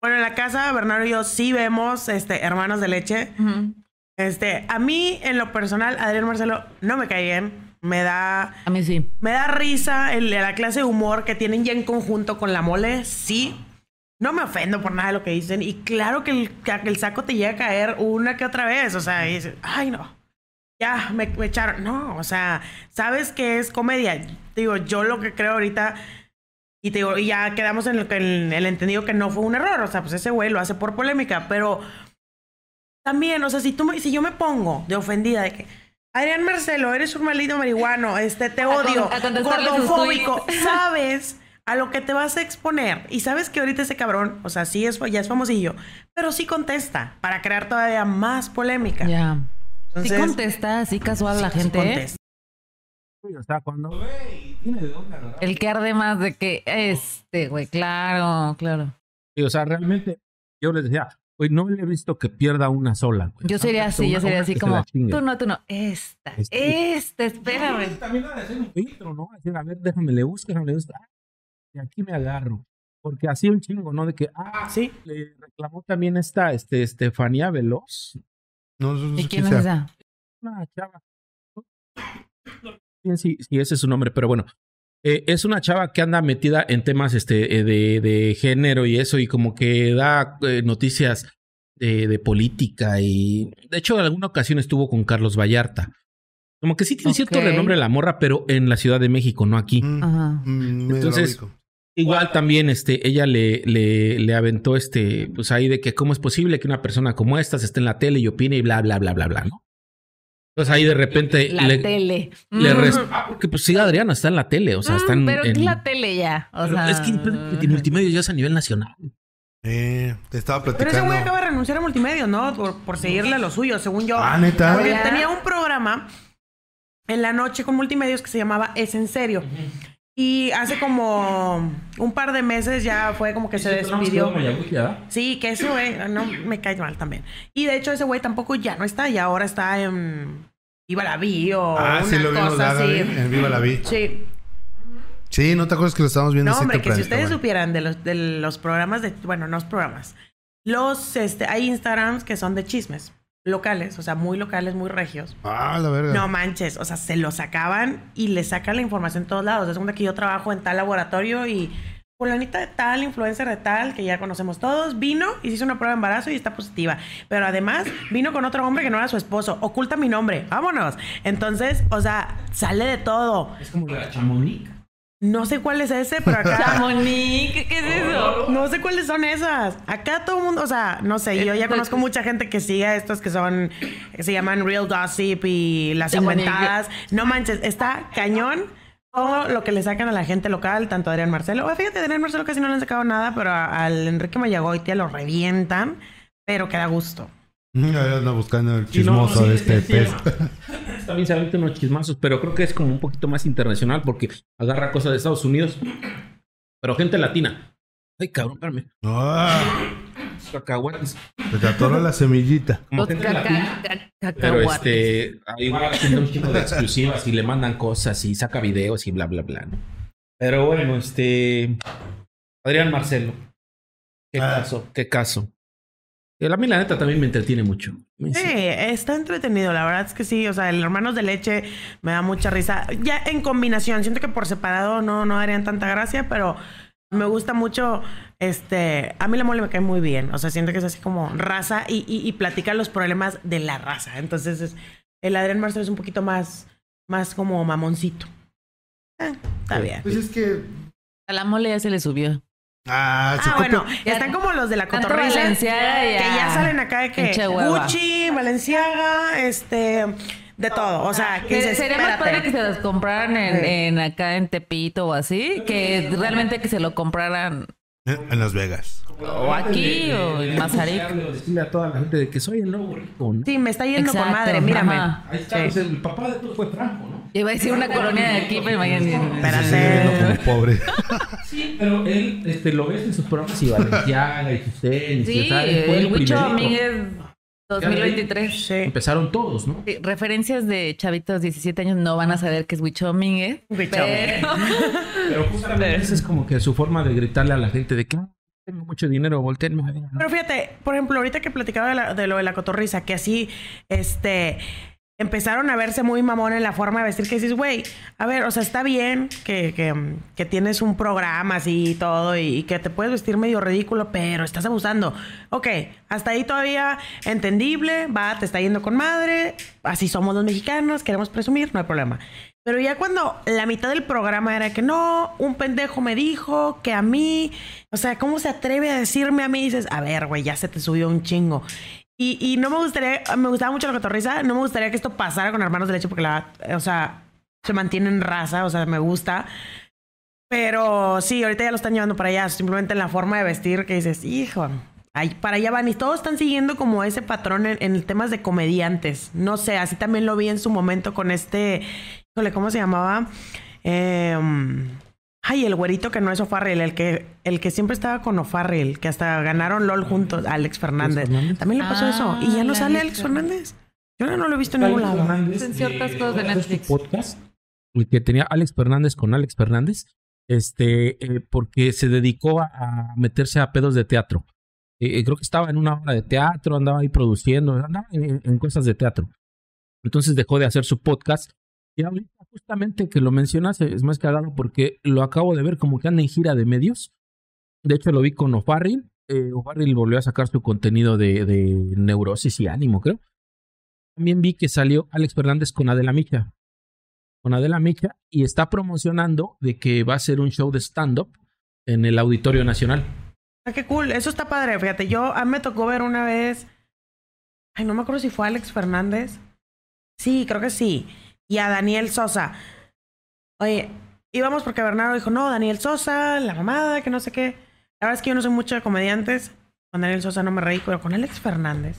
bueno, en la casa, Bernardo y yo sí vemos este, hermanos de leche. Ujú. Este, a mí, en lo personal, Adrián Marcelo no me cae bien. Me da, A mí sí. me da risa el, la clase de humor que tienen ya en conjunto con la mole, sí. no me ofendo por nada de lo que dicen. Y claro que el, que el saco te llega a caer una que otra vez. O sea, y dices, ay, no. Ya, me, me echaron. No, o sea, sabes que es comedia. Digo, yo lo que creo ahorita. Y te digo, y ya quedamos en el, en el entendido que no fue un error. O sea, pues ese güey lo hace por polémica. Pero también, o sea, si, tú me- si yo me pongo de ofendida de que. Adrián Marcelo, eres un maldito marihuano, este, te A con- odio, a gordofóbico, sabes a lo que te vas a exponer. Y sabes que ahorita ese cabrón, o sea, sí es, ya es famosillo, pero sí contesta para crear todavía más polémica. Ya. Entonces, sí contesta, así casual la sí gente, ¿eh? contesta. O sea, cuando güey, tiene de dónde agarrar. El que arde más de que este, güey, claro, claro. Sí, o sea, realmente, yo les decía, güey, no le he visto que pierda una sola. güey. Yo sería así, yo sería así como, la tú no, tú no, esta, Este- esta, espérame. También ha de ser un filtro, ¿no? Decir, a ver, déjame, le busco, déjame, le busco. Ah, y aquí me agarro. Porque así un chingo, ¿no? De que, ah, Sí. le reclamó también esta, este, Estefanía Veloz, No, no ¿Y quién sea. es esa? una chava. Bien si, si ese es su nombre, pero bueno. Eh, es una chava que anda metida en temas este, eh, de, de género y eso, y como que da eh, noticias de, de política. Y de hecho, en alguna ocasión estuvo con Carlos Vallarta. Como que sí tiene cierto renombre la morra, pero en la Ciudad de México, no aquí. Mm, Ajá. mm, Entonces. Igual también este, ella le, le, le aventó este, pues ahí de que cómo es posible que una persona como esta esté en la tele y opine y bla, bla, bla, bla, bla, ¿no? Entonces ahí de repente La le, tele. le Mm. ah, porque pues sí, Adriana está en la tele, o sea, está en... Pero en- la tele ya. O pero sea, es que en multimedia ya es a nivel nacional. Eh, te estaba Pero ese platicando. güey acaba de renunciar a multimedia, ¿no? Por, por seguirle a lo suyo, según yo. Ah, ¿neta? Porque tenía un programa en la noche con multimedios que se llamaba Es en serio. Y hace como un par de meses ya fue como que se despidió. Sí, que ese güey no me cae mal también. Y de hecho ese güey tampoco ya no está y ahora está en Viva la Vi o Ah, una sí lo vimos cosa así. en Viva la Vi. Sí. Sí, ¿no te acuerdas que lo estábamos viendo No, hombre, que si ustedes supieran de los, de los programas de, bueno, no los programas, los, este, hay Instagrams que son de chismes locales, o sea, muy locales, muy regios. Ah, la verga. No manches, o sea, se lo sacaban y le sacan la información en todos lados. Es segunda que yo trabajo en tal laboratorio y fulanita de tal, influencer de tal, que ya conocemos todos, vino y se hizo una prueba de embarazo y está positiva. Pero además vino con otro hombre que no era su esposo. Oculta mi nombre. Vámonos. Entonces, o sea, sale de todo. Es como la chamonix. No sé cuál es ese, pero acá... ¿qué es eso? No sé cuáles son esas. Acá todo el mundo, o sea, no sé, yo ya conozco mucha gente que sigue a estos que son, que se llaman Real Gossip y las Chamonix. inventadas. No manches, está cañón todo lo que le sacan a la gente local, tanto a Adrián Marcelo. Oye, fíjate, a Adrián Marcelo casi no le han sacado nada, pero al Enrique Mayagoitia lo revientan, pero queda gusto. Anda buscando el no, chismoso sí, de este sí, pez. sí. También se avientan unos chismazos, pero creo que es como un poquito más internacional porque agarra cosas de Estados Unidos, pero gente latina. Ay, cabrón, espérame. Ah, Cacahuates. se te atoró la semillita. Como gente caca- latina. Pero este, igual haciendo un chingo de exclusivas y le mandan cosas y saca videos y bla, bla, bla. ¿no? Pero bueno, este. Adrián Marcelo. Qué Ah. caso, qué caso. Eh, A mí, la neta, también me entretiene mucho. Sí, está entretenido, la verdad es que sí, o sea, el Hermanos de Leche me da mucha risa. Ya en combinación, siento que por separado no, no darían tanta gracia, pero me gusta mucho, este, a mí la mole me cae muy bien, o sea, siento que es así como raza y, y, y platica los problemas de la raza, entonces es- el Adrián Marcelo es un poquito más, más como mamoncito. Eh, está bien. Pues es que. A la mole ya se le subió. Ah, Ah, bueno, están como los de la. Valenciaga Que ya- salen acá de que. Gucci, Valenciaga, este, de todo. O sea, que Ser- dices, Sería más espérate. padre que se los compraran en, en acá en Tepito o así, que realmente que se lo compraran En Las Vegas. o aquí o en Mazarik. Decirle a toda la gente de que soy el nuevo rico, ¿no? Sí, me está yendo Exacto, con madre, mírame. ajá. Ahí está, pues, el papá de tú fue Franco, ¿no? Iba a decir una colonia de aquí, pero imagínate. Pobre. Sí, pero él este, lo ves en sus programas y Valenciaga y sus tenis. y Sí, el Huicho. Domínguez 2023. Sí. Empezaron todos, ¿no? Sí, referencias de chavitos 17 años no van a saber que es Huicho Domínguez. Huicho pero- Pero justamente esa es como que su forma de gritarle a la gente de que "Ah, tengo mucho dinero, volteenme a ver", ¿no? Pero fíjate, por ejemplo, ahorita que platicaba de, la- de lo de la cotorriza, que así, este, empezaron a verse muy mamón en la forma de vestir que dices, güey, a ver, o sea, está bien que, que, que tienes un programa así y todo y, que te puedes vestir medio ridículo, pero estás abusando. Ok, hasta ahí todavía entendible, va, te está yendo con madre, así somos los mexicanos, queremos presumir, no hay problema. Pero ya cuando la mitad del programa era que no, un pendejo me dijo que a mí, o sea, ¿cómo se atreve a decirme a mí? Y dices, a ver, güey, ya se te subió un chingo. Y, no me gustaría, me gustaba mucho la cotorriza, no me gustaría que esto pasara con hermanos de leche porque la, o sea, se mantiene en raza, o sea, me gusta. Pero sí, ahorita ya lo están llevando para allá, simplemente en la forma de vestir que dices, hijo, ahí, para allá van. Y todos están siguiendo como ese patrón en, en temas de comediantes. No sé, así también lo vi en su momento con este, ¿cómo se llamaba? Eh, Ay, el güerito que no es O'Farrell, el que, el que siempre estaba con O'Farrell, que hasta ganaron LOL juntos, Alex Fernández. También le pasó eso. Y ya no sale Alex Fernández. Yo no lo he visto en ningún lado. En ciertas cosas de Netflix. podcast que tenía Alex Fernández con Alex Fernández, este, eh, porque se dedicó a, meterse a pedos de teatro. Eh, eh, creo que estaba en una obra de teatro, andaba ahí produciendo, andaba en cosas de teatro. Entonces dejó de hacer su podcast y ahorita justamente que lo mencionas es más cagado porque lo acabo de ver como que anda en gira de medios. De hecho lo vi con O'Farrill. Eh, volvió a sacar su contenido de, de, neurosis y ánimo, creo. También vi que salió Alex Fernández con Adela Micha. Con Adela Micha y está promocionando de que va a ser un show de stand-up en el Auditorio Nacional. Ah, qué cool. Eso está padre. Fíjate, yo me tocó ver una vez. Ay, no me acuerdo si fue Alex Fernández. Sí, creo que sí y a Daniel Sosa. Oye, íbamos porque Bernardo dijo, no, Daniel Sosa, la mamada, que no sé qué. La verdad es que yo no soy mucho de comediantes. Con Daniel Sosa no me reí, pero con Alex Fernández.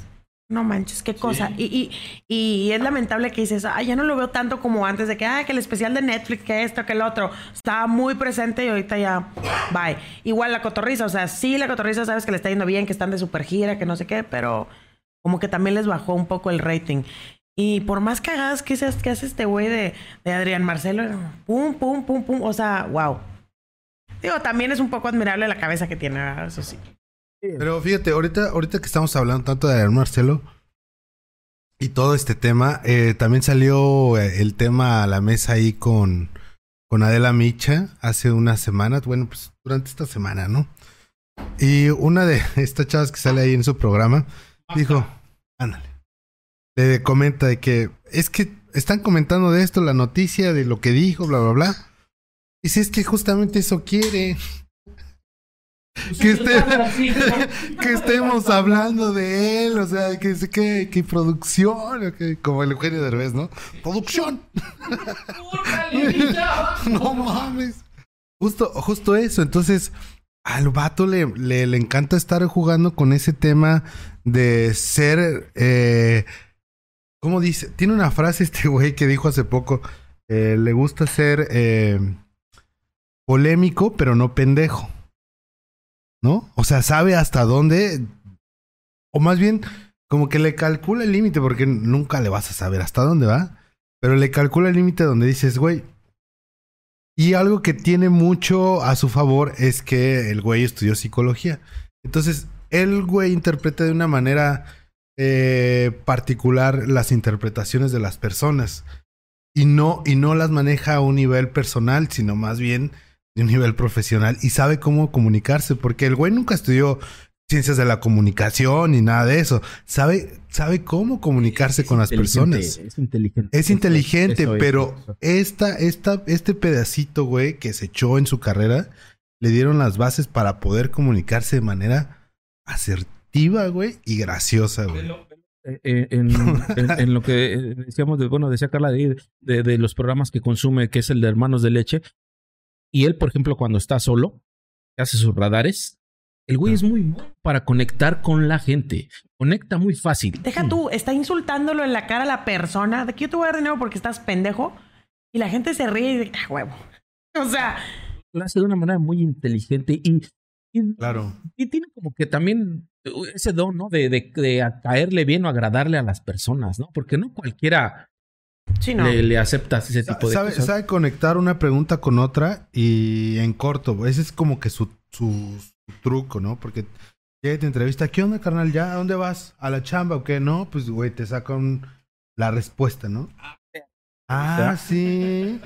No manches, qué cosa. Y, y, y, es lamentable que dices, ay, ya no lo veo tanto como antes, de que, ah, que el especial de Netflix, que esto, que el otro. Estaba muy presente y ahorita ya, bye. Igual la cotorriza, o sea, sí, la cotorriza sabes que le está yendo bien, que están de super gira, que no sé qué, pero como que también les bajó un poco el rating. Y por más cagadas que, seas, que hace este güey de, de Adrián Marcelo, pum, pum, pum, pum. O sea, wow. Digo, también es un poco admirable la cabeza que tiene, eso sí. Pero fíjate, ahorita, ahorita que estamos hablando tanto de Adrián Marcelo y todo este tema, eh, también salió eh, el tema a la mesa ahí con, con Adela Micha hace unas semanas, bueno, pues durante esta semana, ¿no? Y una de estas chavas que sale ahí en su programa dijo, ándale le comenta de que es que están comentando de esto, la noticia de lo que dijo, bla, bla, bla. Y si es que justamente eso quiere. Que, que estemos hablando de él, o sea, que, que, que producción, como el Eugenio Derbez, ¿no? ¡Producción! no mames. Justo, justo eso. Entonces, al vato le, le, le, encanta estar jugando con ese tema de ser eh, ¿Cómo dice? Tiene una frase este güey que dijo hace poco. Eh, le gusta ser eh, polémico, pero no pendejo. ¿No? O sea, sabe hasta dónde. O más bien, como que le calcula el límite, porque nunca le vas a saber hasta dónde va. Pero le calcula el límite donde dices, güey. Y algo que tiene mucho a su favor es que el güey estudió psicología. Entonces, el güey interpreta de una manera eh, particular las interpretaciones de las personas y no, y no las maneja a un nivel personal, sino más bien de un nivel profesional y sabe cómo comunicarse, porque el güey nunca estudió ciencias de la comunicación ni nada de eso. Sabe, sabe cómo comunicarse con las personas. Es inteligente. Es inteligente, pero esta, esta, este pedacito, güey, que se echó en su carrera, le dieron las bases para poder comunicarse de manera güey, y graciosa, güey. Eh, eh, en, lo que eh, decíamos, de, bueno, decía Carla de, de, los programas que consume, que es el de Hermanos de Leche. Y él, por ejemplo, cuando está solo, hace sus radares, el güey es muy bueno para conectar con la gente. Conecta muy fácil. Deja tú, está insultándolo en la cara a la persona. De que yo te voy a dar dinero porque estás pendejo. Y la gente se ríe y dice, ah, huevo. O sea. Lo hace de una manera muy inteligente y claro. Y tiene como que también ese don, ¿no? De, de, de caerle bien o agradarle a las personas, ¿no? Porque no cualquiera le, le, acepta ese tipo de cosas. Sabe conectar una pregunta con otra y en corto. Ese es como que su, su, truco, ¿no? Porque llega te entrevista, ¿qué onda, carnal? ¿Ya? ¿A dónde vas? ¿A la chamba o qué? No, pues, güey, te saca un la respuesta, ¿no? Ah, sí.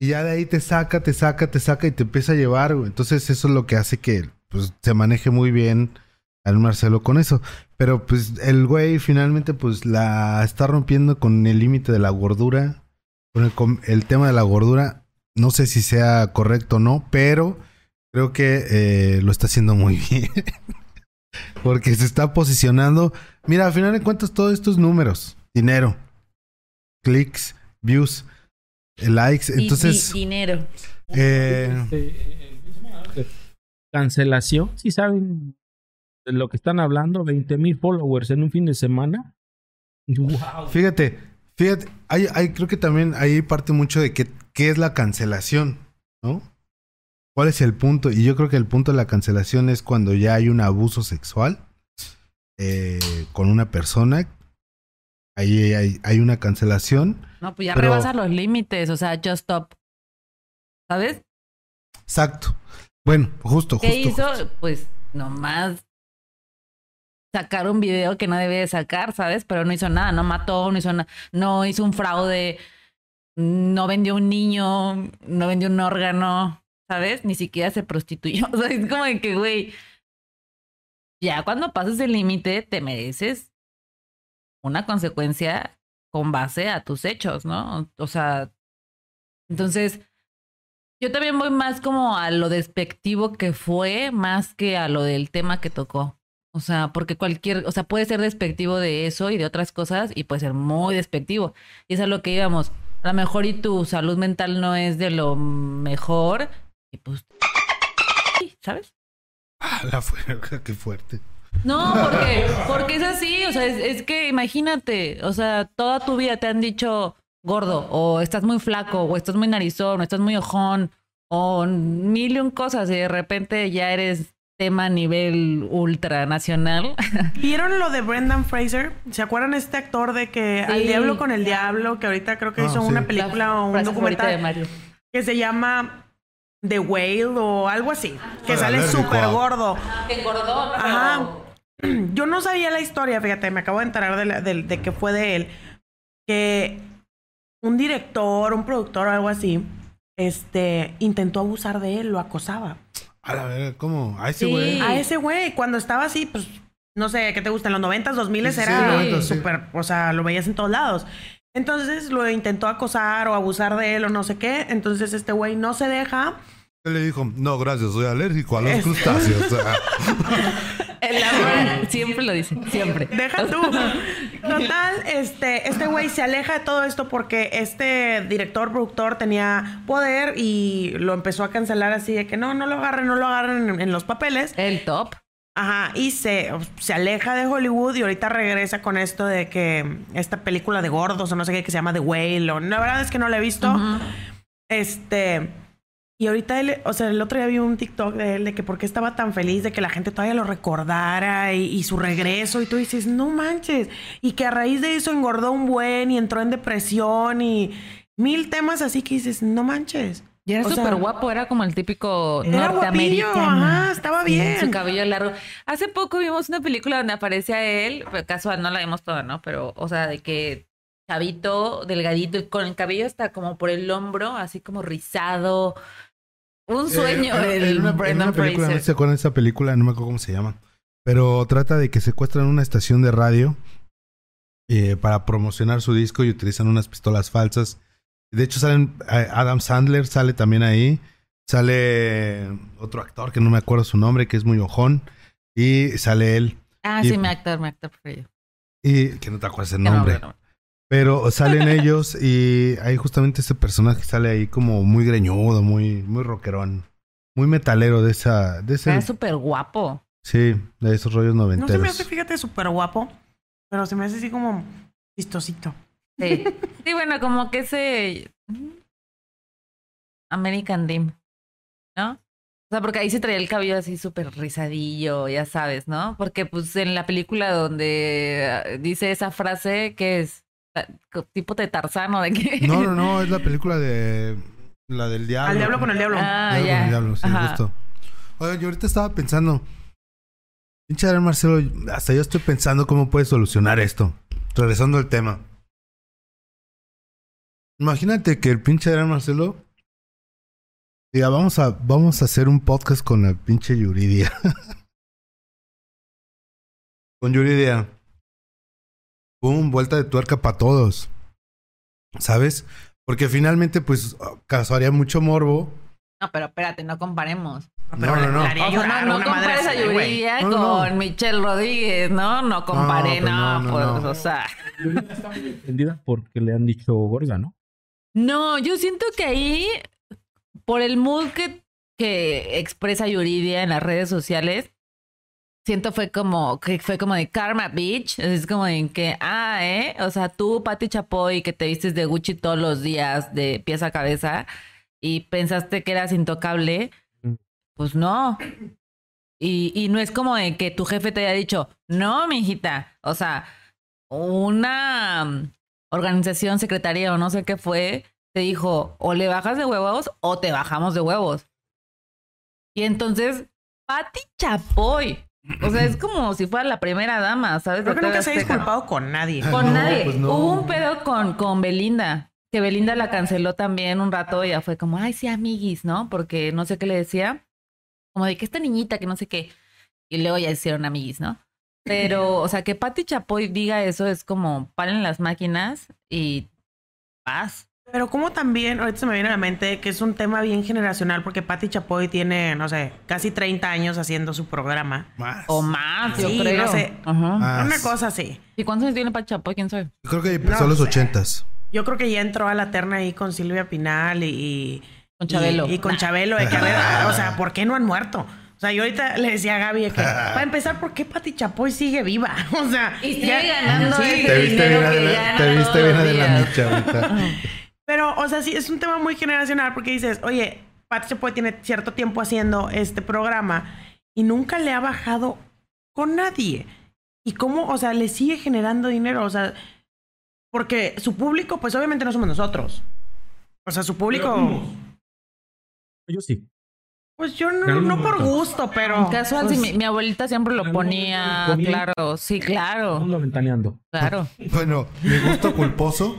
Y ya de ahí te saca, te saca, te saca y te empieza a llevar, güey. Entonces eso es lo que hace que pues, se maneje muy bien al Marcelo con eso. Pero pues el güey finalmente pues la está rompiendo con el límite de la gordura. Con el, com- el tema de la gordura. No sé si sea correcto o no, pero creo que eh, lo está haciendo muy bien. Porque se está posicionando. Mira, al final de cuentas, todos estos números: dinero, clics, views, eh, likes. Y Entonces, di- dinero. eh, Este, cancelación, si saben lo que están hablando, 20 mil followers en un fin de semana. Wow. fíjate, fíjate, hay, hay, creo que también ahí parte mucho de qué, qué es la cancelación, ¿no? ¿Cuál es el punto? Y yo creo que el punto de la cancelación es cuando ya hay un abuso sexual eh, con una persona. Ahí hay, hay una cancelación. No, pues ya Pero- rebasa los límites, o sea, just stop. ¿Sabes? Exacto. Bueno, justo, justo. ¿Qué hizo? justo. Pues nomás sacar un video que no debe de sacar, ¿sabes? Pero no hizo nada, no mató, no hizo nada, no hizo un fraude, no vendió un niño, no vendió un órgano, ¿sabes? Ni siquiera se prostituyó. O sea, es como que, güey, ya cuando pasas el límite te mereces una consecuencia con base a tus hechos, ¿no? O sea, entonces yo también voy más como a lo despectivo que fue, más que a lo del tema que tocó. O sea, porque cualquier, o sea, puede ser despectivo de eso y de otras cosas y puede ser muy despectivo. Y eso es a lo que íbamos. A lo mejor y tu salud mental no es de lo mejor y pues, ¿sabes? Ah, la fuerte, qué fuerte. No, porque, porque es así, o sea, es, es que imagínate, o sea, toda tu vida te han dicho gordo, o estás muy flaco, o estás muy narizón, o estás muy ojón, o mil y un cosas, y de repente ya eres tema a nivel ultranacional. ¿Vieron lo de Brendan Fraser? ¿Se acuerdan este actor de que Al. Diablo con el Diablo, que ahorita creo que Ah, hizo sí. una película o un favorita de documental Mario. que se llama The Whale o algo así? Que Para sale súper a- gordo. Que engordó, Ajá. Yo no sabía la historia, fíjate, me acabo de enterar de, la- de- de que fue de él. Que un director, un productor o algo así, este, intentó abusar de él, lo acosaba. A la verga, ¿cómo? A ese Sí. güey. A ese güey, cuando estaba así, pues, no sé, ¿qué te gusta? En los 90s, 2000 Sí, sí, era 90, sí. súper, o sea, lo veías en todos lados. Entonces lo intentó acosar o abusar de él o no sé qué. Entonces este güey no se deja. Él le dijo, no, gracias, soy alérgico a los Es- crustáceos. El amor siempre lo dice, siempre. Deja tú. Total, este, este güey se aleja de todo esto porque este director, productor tenía poder y lo empezó a cancelar así de que no, no lo agarren, no lo agarren en, en los papeles. El top. Ajá, y se, se aleja de Hollywood y ahorita regresa con esto de que esta película de gordos o no sé qué que se llama The Whale. O, la verdad es que no la he visto. Este. Y ahorita él, o sea, el otro día vi un TikTok de él de que por qué estaba tan feliz de que la gente todavía lo recordara y, y su regreso. Y tú dices, no manches. Y que a raíz de eso engordó un buen y entró en depresión y mil temas así que dices, no manches. Y era súper guapo, era como el típico Era guapillo, ajá, estaba bien. Su cabello largo. Hace poco vimos una película donde aparecía él, pero casual, no la vimos toda, ¿no? Pero, o sea, de que chavito, delgadito, con el cabello hasta como por el hombro, así como rizado. Un sueño Eh, del en una, en Brendan una película, no Fraser. se acuerdan de esa película, no me acuerdo cómo se llama. Pero trata de que secuestran una estación de radio eh, para promocionar su disco y utilizan unas pistolas falsas. De hecho, salen eh, Adam Sandler, sale también ahí. Sale otro actor que no me acuerdo su nombre, que es muy ojón. Y sale él. Ah, y- sí, mi actor, mi actor preferido. Y que no te acuerdas el no, nombre. Pero salen ellos y hay justamente ese personaje sale ahí como muy greñudo, muy, muy rockerón. Muy metalero de esa, de ese, súper guapo. sí, de esos rollos No se me noventeros. hace, fíjate, súper guapo. Pero se me hace así como chistosito. Sí. sí, bueno, como que ese American Dream, ¿no? O sea, porque ahí se traía el cabello así súper rizadillo, ya sabes, ¿no? Porque pues en la película donde ah, dice esa frase que es tipo de Tarzano, de que... No, no, no, es la película de la del diablo. Al diablo con el diablo. Ah, Diablo con ya. el diablo, sí, Ajá. justo. Oye, yo ahorita estaba pensando, pinche Adrián Marcelo, hasta yo estoy pensando cómo puedes solucionar esto. Regresando al tema. Imagínate que el pinche Adrián Marcelo diga, vamos a, vamos a hacer un podcast con la pinche Yuridia. con Yuridia. Pum, vuelta de tuerca para todos. ¿Sabes? Porque finalmente, pues, causaría mucho morbo. No, pero espérate, no comparemos. No, no, no. No, no compares a. Yuridia No, no, con Michelle Rodríguez, ¿no? No comparé, pues no, no, no, pues, no. o sea. Está muy ofendida porque le han dicho gorda, ¿no? No, yo siento que ahí, por el mood que, que expresa Yuridia en las redes sociales, siento fue como, que fue como de karma, bitch. Es como en que, ah, ¿eh? O sea, tú, Pati Chapoy, que te vistes de Gucci todos los días, de pies a cabeza, y pensaste que eras intocable, Mm. pues no. Y, y no es como de que tu jefe te haya dicho, no, mijita. O sea, una mm, organización, secretaría o no sé qué fue, te dijo, o le bajas de huevos o te bajamos de huevos. Y entonces, Pati Chapoy. O sea, es como si fuera la primera dama, ¿sabes? Creo que nunca se ha disculpado con nadie. Con No, nadie. pues no. Hubo un pedo con, con Belinda. Que Belinda la canceló también un rato y ya fue como, ay, sí, amiguis, ¿no? Porque no sé qué le decía. Como de que esta niñita, que no sé qué. Y luego ya hicieron amiguis, ¿no? Pero, o sea, que Pati Chapoy diga eso es como, paren las máquinas y paz. Pero como también, ahorita se me viene a la mente que es un tema bien generacional porque Patti Chapoy tiene, no sé, casi 30 años haciendo su programa. Más. O más, yo Sí, creo. no sé. Ajá. Más. Una cosa así. ¿Y cuántos años tiene Pati Chapoy? ¿Quién sabe? Yo creo que empezó No a los sé. ochentas. Yo creo que ya entró a la terna ahí con Silvia Pinal y... y- Con Chabelo. Y, y con Chabelo, de o sea, ¿por qué no han muerto? O sea, yo ahorita le decía a Gaby que, para empezar, ¿por qué Pati Chapoy sigue viva? O sea, Y sigue ya- ganando Sí, ese Te viste dinero bien, que gana te viste bien adelante. Pero, o sea, sí, es un tema muy generacional porque dices, oye, Pati Chapoy tiene cierto tiempo haciendo este programa y nunca le ha bajado con nadie. ¿Y cómo, o sea, le sigue generando dinero? O sea, porque su público, pues obviamente no somos nosotros. O sea, su público, Yo sí. pues yo no, no por gusto, pero... Casual, pues, sí, mi, mi abuelita siempre lo ¿En ponía, claro, sí, claro, Ando ventaneando. claro. Bueno, mi gusto culposo.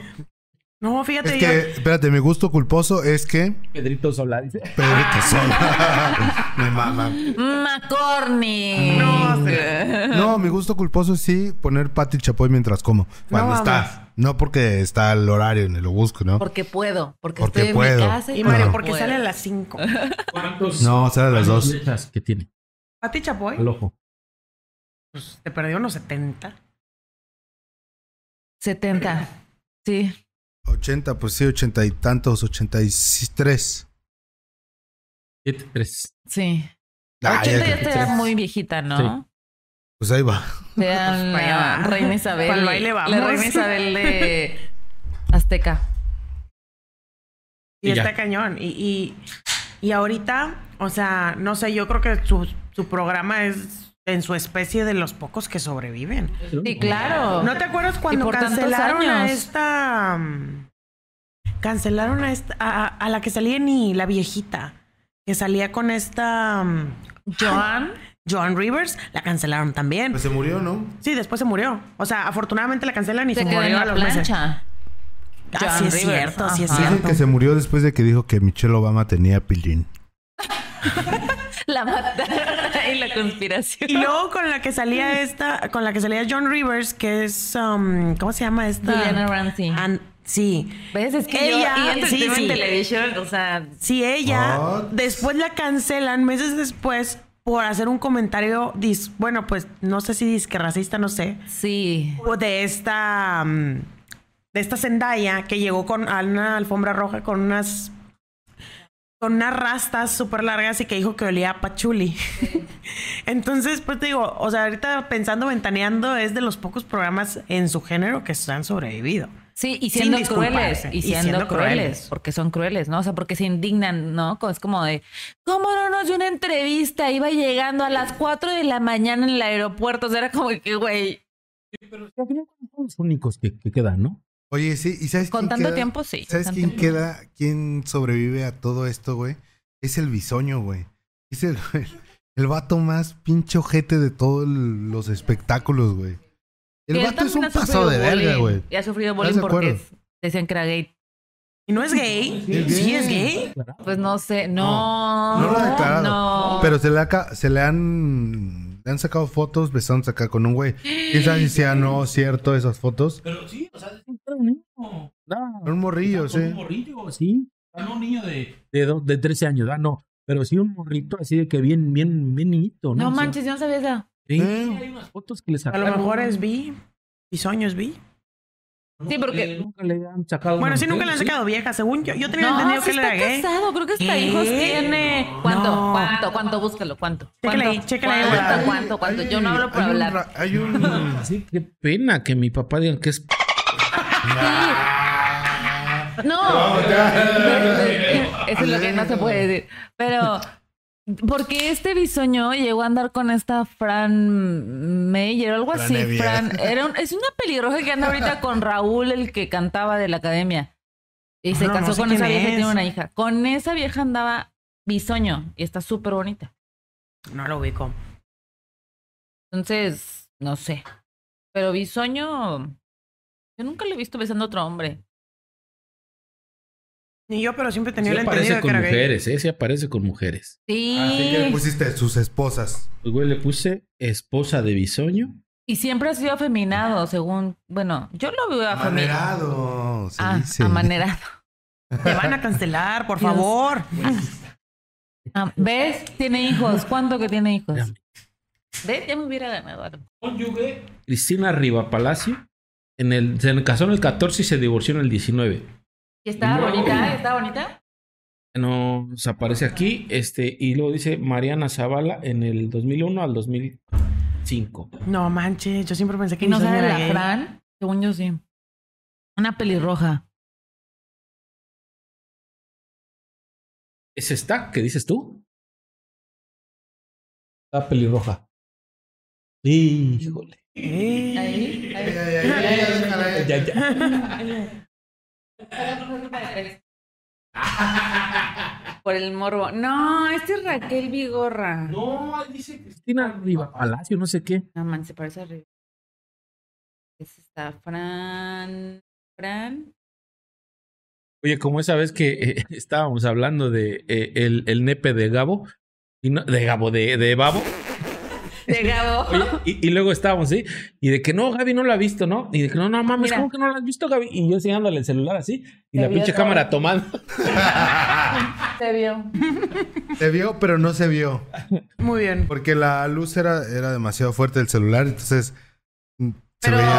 No, Es fíjate, yo- que, espérate, mi gusto culposo es que. Pedrito Sola dice. Pedrito Sola. Me mama. McCorney. No, sé. No, mi gusto culposo es sí poner Pati Chapoy mientras como. Cuando No, está. No porque está el horario ni lo busco, ¿no? Porque puedo, porque, Porque estoy en mi casa y, Y Mario, porque puedo. sale a las 5. ¿Cuántos? No, sale a las dos. flechas que tiene Pati Chapoy, al ojo. pues te perdió unos 70. 70. Sí. 80, pues sí, ochenta y tantos, ochenta y tres. 7, 3. Sí. Ah, 80 ya estaría muy viejita, ¿no? Sí. Pues ahí va. Sea Pues la para reina Isabel. Pa'l baile vamos. La reina Isabel de Azteca. Y Y está cañón. Y, y, y ahorita, o sea, no sé, yo creo que su, su programa es en su especie de los pocos que sobreviven. Sí, claro. ¿No te acuerdas cuando cancelaron a esta... Cancelaron a esta... A, a la que salía ni la viejita. Que salía con esta... mm, Joan. Joan Rivers. La cancelaron también. Pues se murió, ¿no? Sí, después se murió. O sea, afortunadamente la cancelan y se, Se quedó en murió a la los meses. plancha. Ah, Joan sí es Rivers, cierto, sí es ajá. Dicen cierto. que se murió después de que dijo que Michelle Obama tenía pilín. La mataron. y la conspiración. Y luego con la que salía esta, con la que salía John Rivers, que es, um, ¿cómo se llama esta? Juliana Ramsey. Sí. ¿Ves? Es que Ella- yo y sí, sí. Television, o sea, Sí, ella, What? después la cancelan meses después por hacer un comentario, dis- bueno, pues no sé si disque racista, no sé, sí. o de esta, um, de esta Zendaya que llegó con a una alfombra roja con unas con unas rastas súper largas y que dijo que olía a pachuli. Entonces, pues te digo, o sea, ahorita pensando, ventaneando, es de los pocos programas en su género que se han sobrevivido. Sí, y siendo crueles. Y Y siendo, crueles, crueles. Porque son crueles, ¿no? O sea, porque se indignan, ¿no? Es como de, ¿cómo no nos dio una entrevista? Iba llegando a las 4 de la mañana en el aeropuerto. O sea, era como que, güey, Pero al final son los únicos que, que quedan, ¿no? Oye, sí, ¿y sabes con quién tanto queda? tiempo, sí. ¿Sabes quién tiempo. queda? ¿Quién sobrevive a todo esto, güey? Es el bisoño, güey. Es el, el vato más pinche ojete de todos los espectáculos, güey. El Y vato es un paso de verga, güey. Y ha sufrido ¿Estás bullying porque decían que era gay. ¿Y no es gay? Es gay. ¿Sí es gay? Pues no sé, no. No lo ha declarado. No. Pero se le, ha- se le han. Le han sacado fotos besándose acá con un güey. ¿Quién sabe si sea no cierto esas fotos? Pero sí, o sea, es un niño. No, Un morrillo, sí. Un morrillo, sí. No un niño de, de, do- de 13 años, ah, no. Pero sí un morrito así de que bien, bien, bien niñito, ¿no? Manches, yo no sabía eso. Sí, Eh. hay unas fotos que le A sacaron. lo mejor es bi. Bisoño es bi. Sí, porque- Nunca le han sacado. Bueno, sí, nunca le han sacado vieja, según yo. Yo tenía No, entendido sí que está era gay. casado, creo que hasta ¿Qué? hijos tiene. ¿Cuánto? No. ¿Cuánto? ¿Cuánto? ¿Cuánto? Búscalo, ¿cuánto? Chécale ahí, ¿Cuánto? chécale ahí, ¿Cuánto? ¿Cuánto? ¿Cuánto? Yo no hablo por hay hablar. hay un. Sí, qué pena que mi papá diga que es. No. Eso es lo que no se puede decir. Pero, porque este bisoño llegó a andar con esta Fran Meyer o algo así. Fran era un- es una pelirroja que anda ahorita con Raúl, el que cantaba de la academia. Y se No, no casó sé con esa vieja y tiene una hija. Con esa vieja andaba bisoño y está súper bonita. No lo ubico. Entonces, no sé. Pero bisoño, yo nunca le he visto besando a otro hombre. Ni yo, pero siempre Sí tenía el aparece entendido de que con era gay. mujeres, ¿eh? Sí aparece con mujeres. Sí. Así que le pusiste sus esposas. Pues, güey, le puse esposa de bisoño. Y siempre ha sido afeminado, según. Bueno, yo lo veo afeminado. Amanerado, se Ah, dice. amanerado. Te van a cancelar, por Dios. favor. Ah, ¿Ves? Tiene hijos. ¿Cuánto que tiene hijos? Ya. ¿Ves? Ya me hubiera ganado algo. Cónyuge Cristina Riva Palacio. En el, se casó en el 14 y se divorció en el 19. ¿Y estaba No. bonita? ¿Estaba bonita? Nos aparece aquí. Este, y luego dice Mariana Zavala en el 2001 al 2005. No manches, yo siempre pensé que ¿Y no sabe la. Fran? Según yo sí. Una pelirroja. ¿Es esta? ¿Qué dices tú? La pelirroja. Híjole. Eh. Ahí, ahí. Ya, ya. Por el morbo. No, este es Raquel Vigorra. No, No, dice Cristina Riva Palacio, no sé qué. man, se parece a Riva. Ese está Fran. Fran. Oye, como esa vez que eh, estábamos hablando de eh, el, el nepe de Gabo, y no- de Gabo, de, de Babo, De Gabo. Oye, y, y luego estábamos, ¿sí? Y de que no, Gaby no lo ha visto, ¿no? Y de que no, no mames, Mira. ¿cómo que no lo has visto, Gaby? Y yo enseñándole el celular así, y la vio pinche todo. cámara tomando. Se vio. Se vio, pero no se vio. Muy bien. Porque la luz era, era demasiado fuerte del celular, entonces mm, se Pero veía.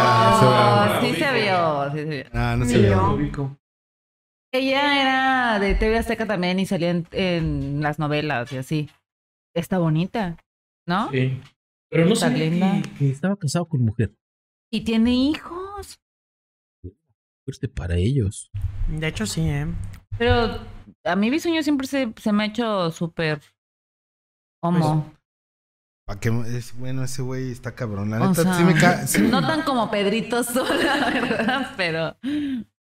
se veía- sí se vio. sí se vio. Ah, no se vio. yo. Ella era de TV Azteca también y salía en, en las novelas y así. Está bonita, ¿no? Sí. Pero no Está sabía linda. que, que estaba casado con mujer. Y tiene hijos. Fuerte para ellos. De hecho, sí, ¿eh? Pero a mí Bisuño siempre se, se me ha hecho súper homo. Pa' que- es, bueno, ese güey está cabrón. La neta, sea, sí me ca- sí- No tan como Pedrito Sola, ¿verdad? Pero.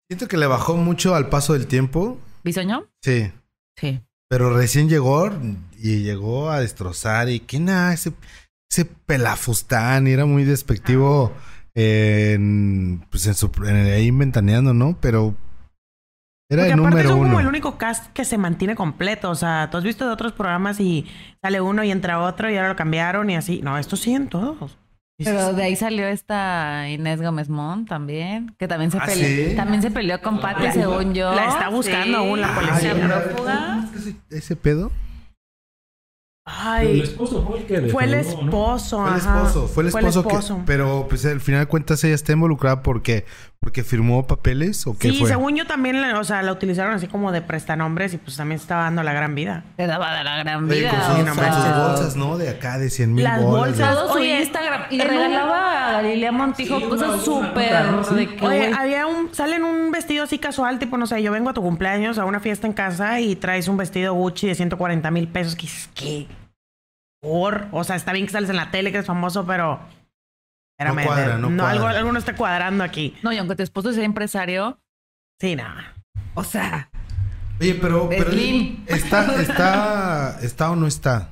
Siento que le bajó mucho al paso del tiempo. ¿Bisoño? Sí. Sí. Pero recién llegó y llegó a destrozar. Y que nada, ese, ese pelafustán. Y era muy despectivo en, pues en su, en- ahí ventaneando, ¿no? Pero era Porque el aparte número son como el único cast que se mantiene completo. O sea, tú has visto de otros programas y sale uno y entra otro y ahora lo cambiaron y así. No, estos siguen todos. Pero de ahí salió esta Inés Gómez Mont también, que también se ¿Ah, peleó, sí? también se peleó con Pati, según yo. la está buscando aún la Ay, policía. La ¿cómo prófuga. es que ese, ese pedo? Ay, esposo fue el que fue el defraudó, ¿no? esposo. Fue el ajá. esposo, fue el esposo, que. Pero pues al final de cuentas ella está involucrada porque, porque firmó papeles o qué Sí, fue. según yo también, la- o sea, la utilizaron así como de prestanombres y pues también se estaba dando la gran vida. Te daba de la gran Oye, vida. con, o sus, no con sea, sus bolsas, ¿no? De acá, de 100 mil Las bolas. bolsas, su Oye, Instagram. Y regalaba a Galilea Montijo cosas súper de que, Oye, había un, sale en un vestido así casual, tipo, no sé, yo vengo a tu cumpleaños, a una fiesta en casa y traes un vestido Gucci de 140 mil pesos. Que. Por, o sea, está bien que sales en la tele, que eres famoso, pero... Espérame, cuadra, no cuadra. algo, algo no está cuadrando aquí. No, y aunque tu esposo sea empresario, Sí, nada. o sea, Oye, pero, pero Slim. está, está, está o no está.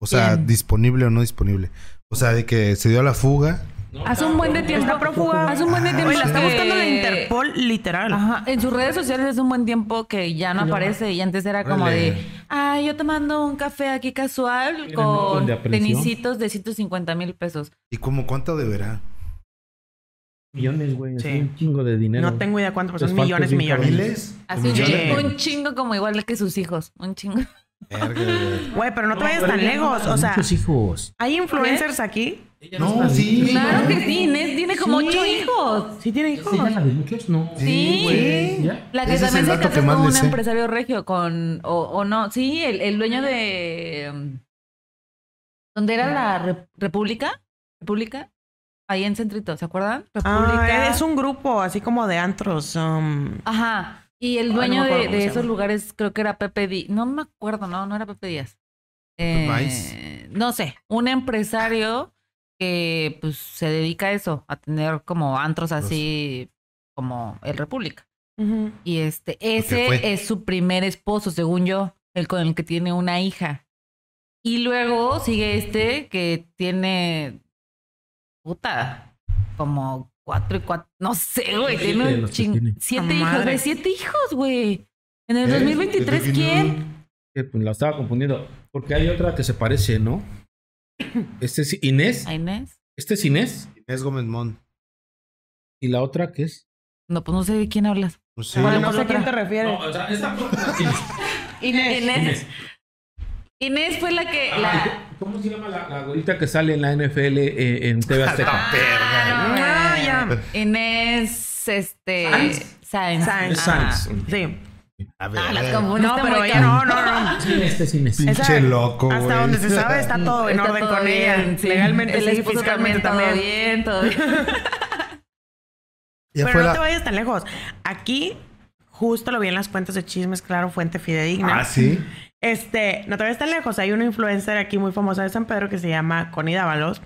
O sea, ¿Quién? disponible o no disponible. O sea, de que se dio a la fuga Hace un buen de tiempo. Está prófuga. Hace un buen de tiempo. Oye, la está buscando la Interpol, literal. Ajá, en sus redes sociales hace un buen tiempo que ya no aparece y antes era como Órale. de, ah, yo tomando un café aquí casual con tenisitos de 150 mil pesos. ¿Y como cuánto deberá? Millones, güey. así Sí. Un chingo de dinero. No tengo idea cuánto, pero son millones, millones. ¿Miles? Así un millones. chingo, un chingo como igual que sus hijos. Un chingo. Verga, güey. Güey, pero no te vayas tan lejos. O sea, Muchos hijos. hay influencers aquí. No, sí. Claro que sí, Inés tiene como Sí. ocho hijos. Sí tiene hijos. ¿Sí, la de muchos? No. Sí. güey. ¿Ya? La que Ese también se casó con un sé. empresario regio con, o, o no, sí, el, el dueño de, ¿dónde era la Re- República? ¿República? Ahí en Centrito, ¿se acuerdan? República. Ah, es un grupo así como de antros. um, Ajá. Y el no dueño de, esos lugares creo que era Pepe Díaz. No me acuerdo, no, no era Pepe Díaz. Eh, Vice. no sé, un empresario que pues se dedica a eso, a tener como antros así como el República. Y este, ese es su primer esposo, según yo, el con el que tiene una hija. Y luego sigue este que tiene puta, como cuatro y cuatro, no sé, güey, Siete tiene un ching- siete ¡A hijos, güey, siete hijos, güey. En el ¿Eh? 2023, ¿Desde que ¿quién? Eh, pues, la estaba confundiendo. Porque hay otra que se parece, ¿no? Este es Inés. ¿A Inés? Este es Inés. Inés Gómez Mon. Y la otra que es. No, pues no sé de quién hablas. No sé. Bueno, no sé a quién te refieres. o sea, esta Inés. Inés. Inés fue la que la ¿Cómo se llama la, la güerita que sale en la NFL eh, en TV Azteca? Ah, ya. Inés este. Sáenz. Ajá. Sáenz. Sí. A ver. Ah, las No, confundiste pero ella no, no, no. Este es Inés. Pinche Esa- loco, güey. Hasta donde se sabe está todo en Está orden todo con bien, ella. sí. Legalmente sí, fiscalmente también. Todo bien, todo bien. Ya Pero no la- te vayas tan lejos. Aquí, justo lo vi en las cuentas de chismes, claro, fuente fidedigna. Ah, sí. Este, no te vayas tan lejos. Hay una influencer aquí muy famosa de San Pedro que se llama Connie Dávalos.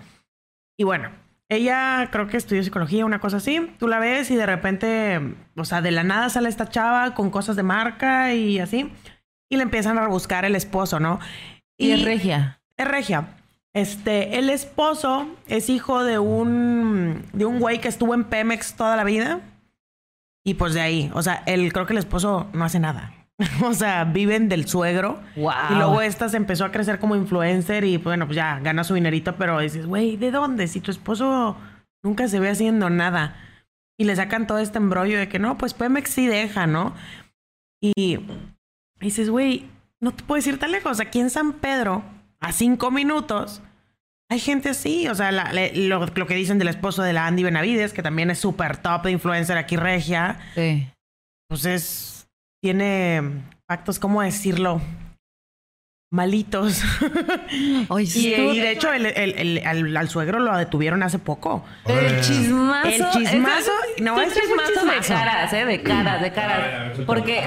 Y bueno, ella creo que estudió psicología, una cosa así. Tú la ves y de repente, o sea, de la nada sale esta chava con cosas de marca y así. Y le empiezan a buscar el esposo, ¿no? Y es regia. Es regia. Este, el esposo es hijo de un de un güey que estuvo en Pemex toda la vida. Y pues de ahí, o sea, él creo que el esposo no hace nada. o sea, viven del suegro. Wow. Y luego esta se empezó a crecer como influencer y bueno, pues ya gana su dinerito, pero dices, güey, ¿de dónde? Si tu esposo nunca se ve haciendo nada. Y le sacan todo este embrollo de que no, pues Pemex sí deja, ¿no? Y dices, güey, no te puedes ir tan lejos. Aquí en San Pedro, a cinco minutos, hay gente así. O sea, la- le- lo, lo que dicen del esposo de la Andy Benavides, que también es súper top de influencer aquí regia, Sí. pues es. Tiene pactos, ¿cómo decirlo? Malitos. Oye, y, y de hecho, el- el- el- al, al suegro lo detuvieron hace poco. el chismazo. El chismazo- no, fue un chismazo de chismazo. caras, ¿eh? De caras, de caras. Porque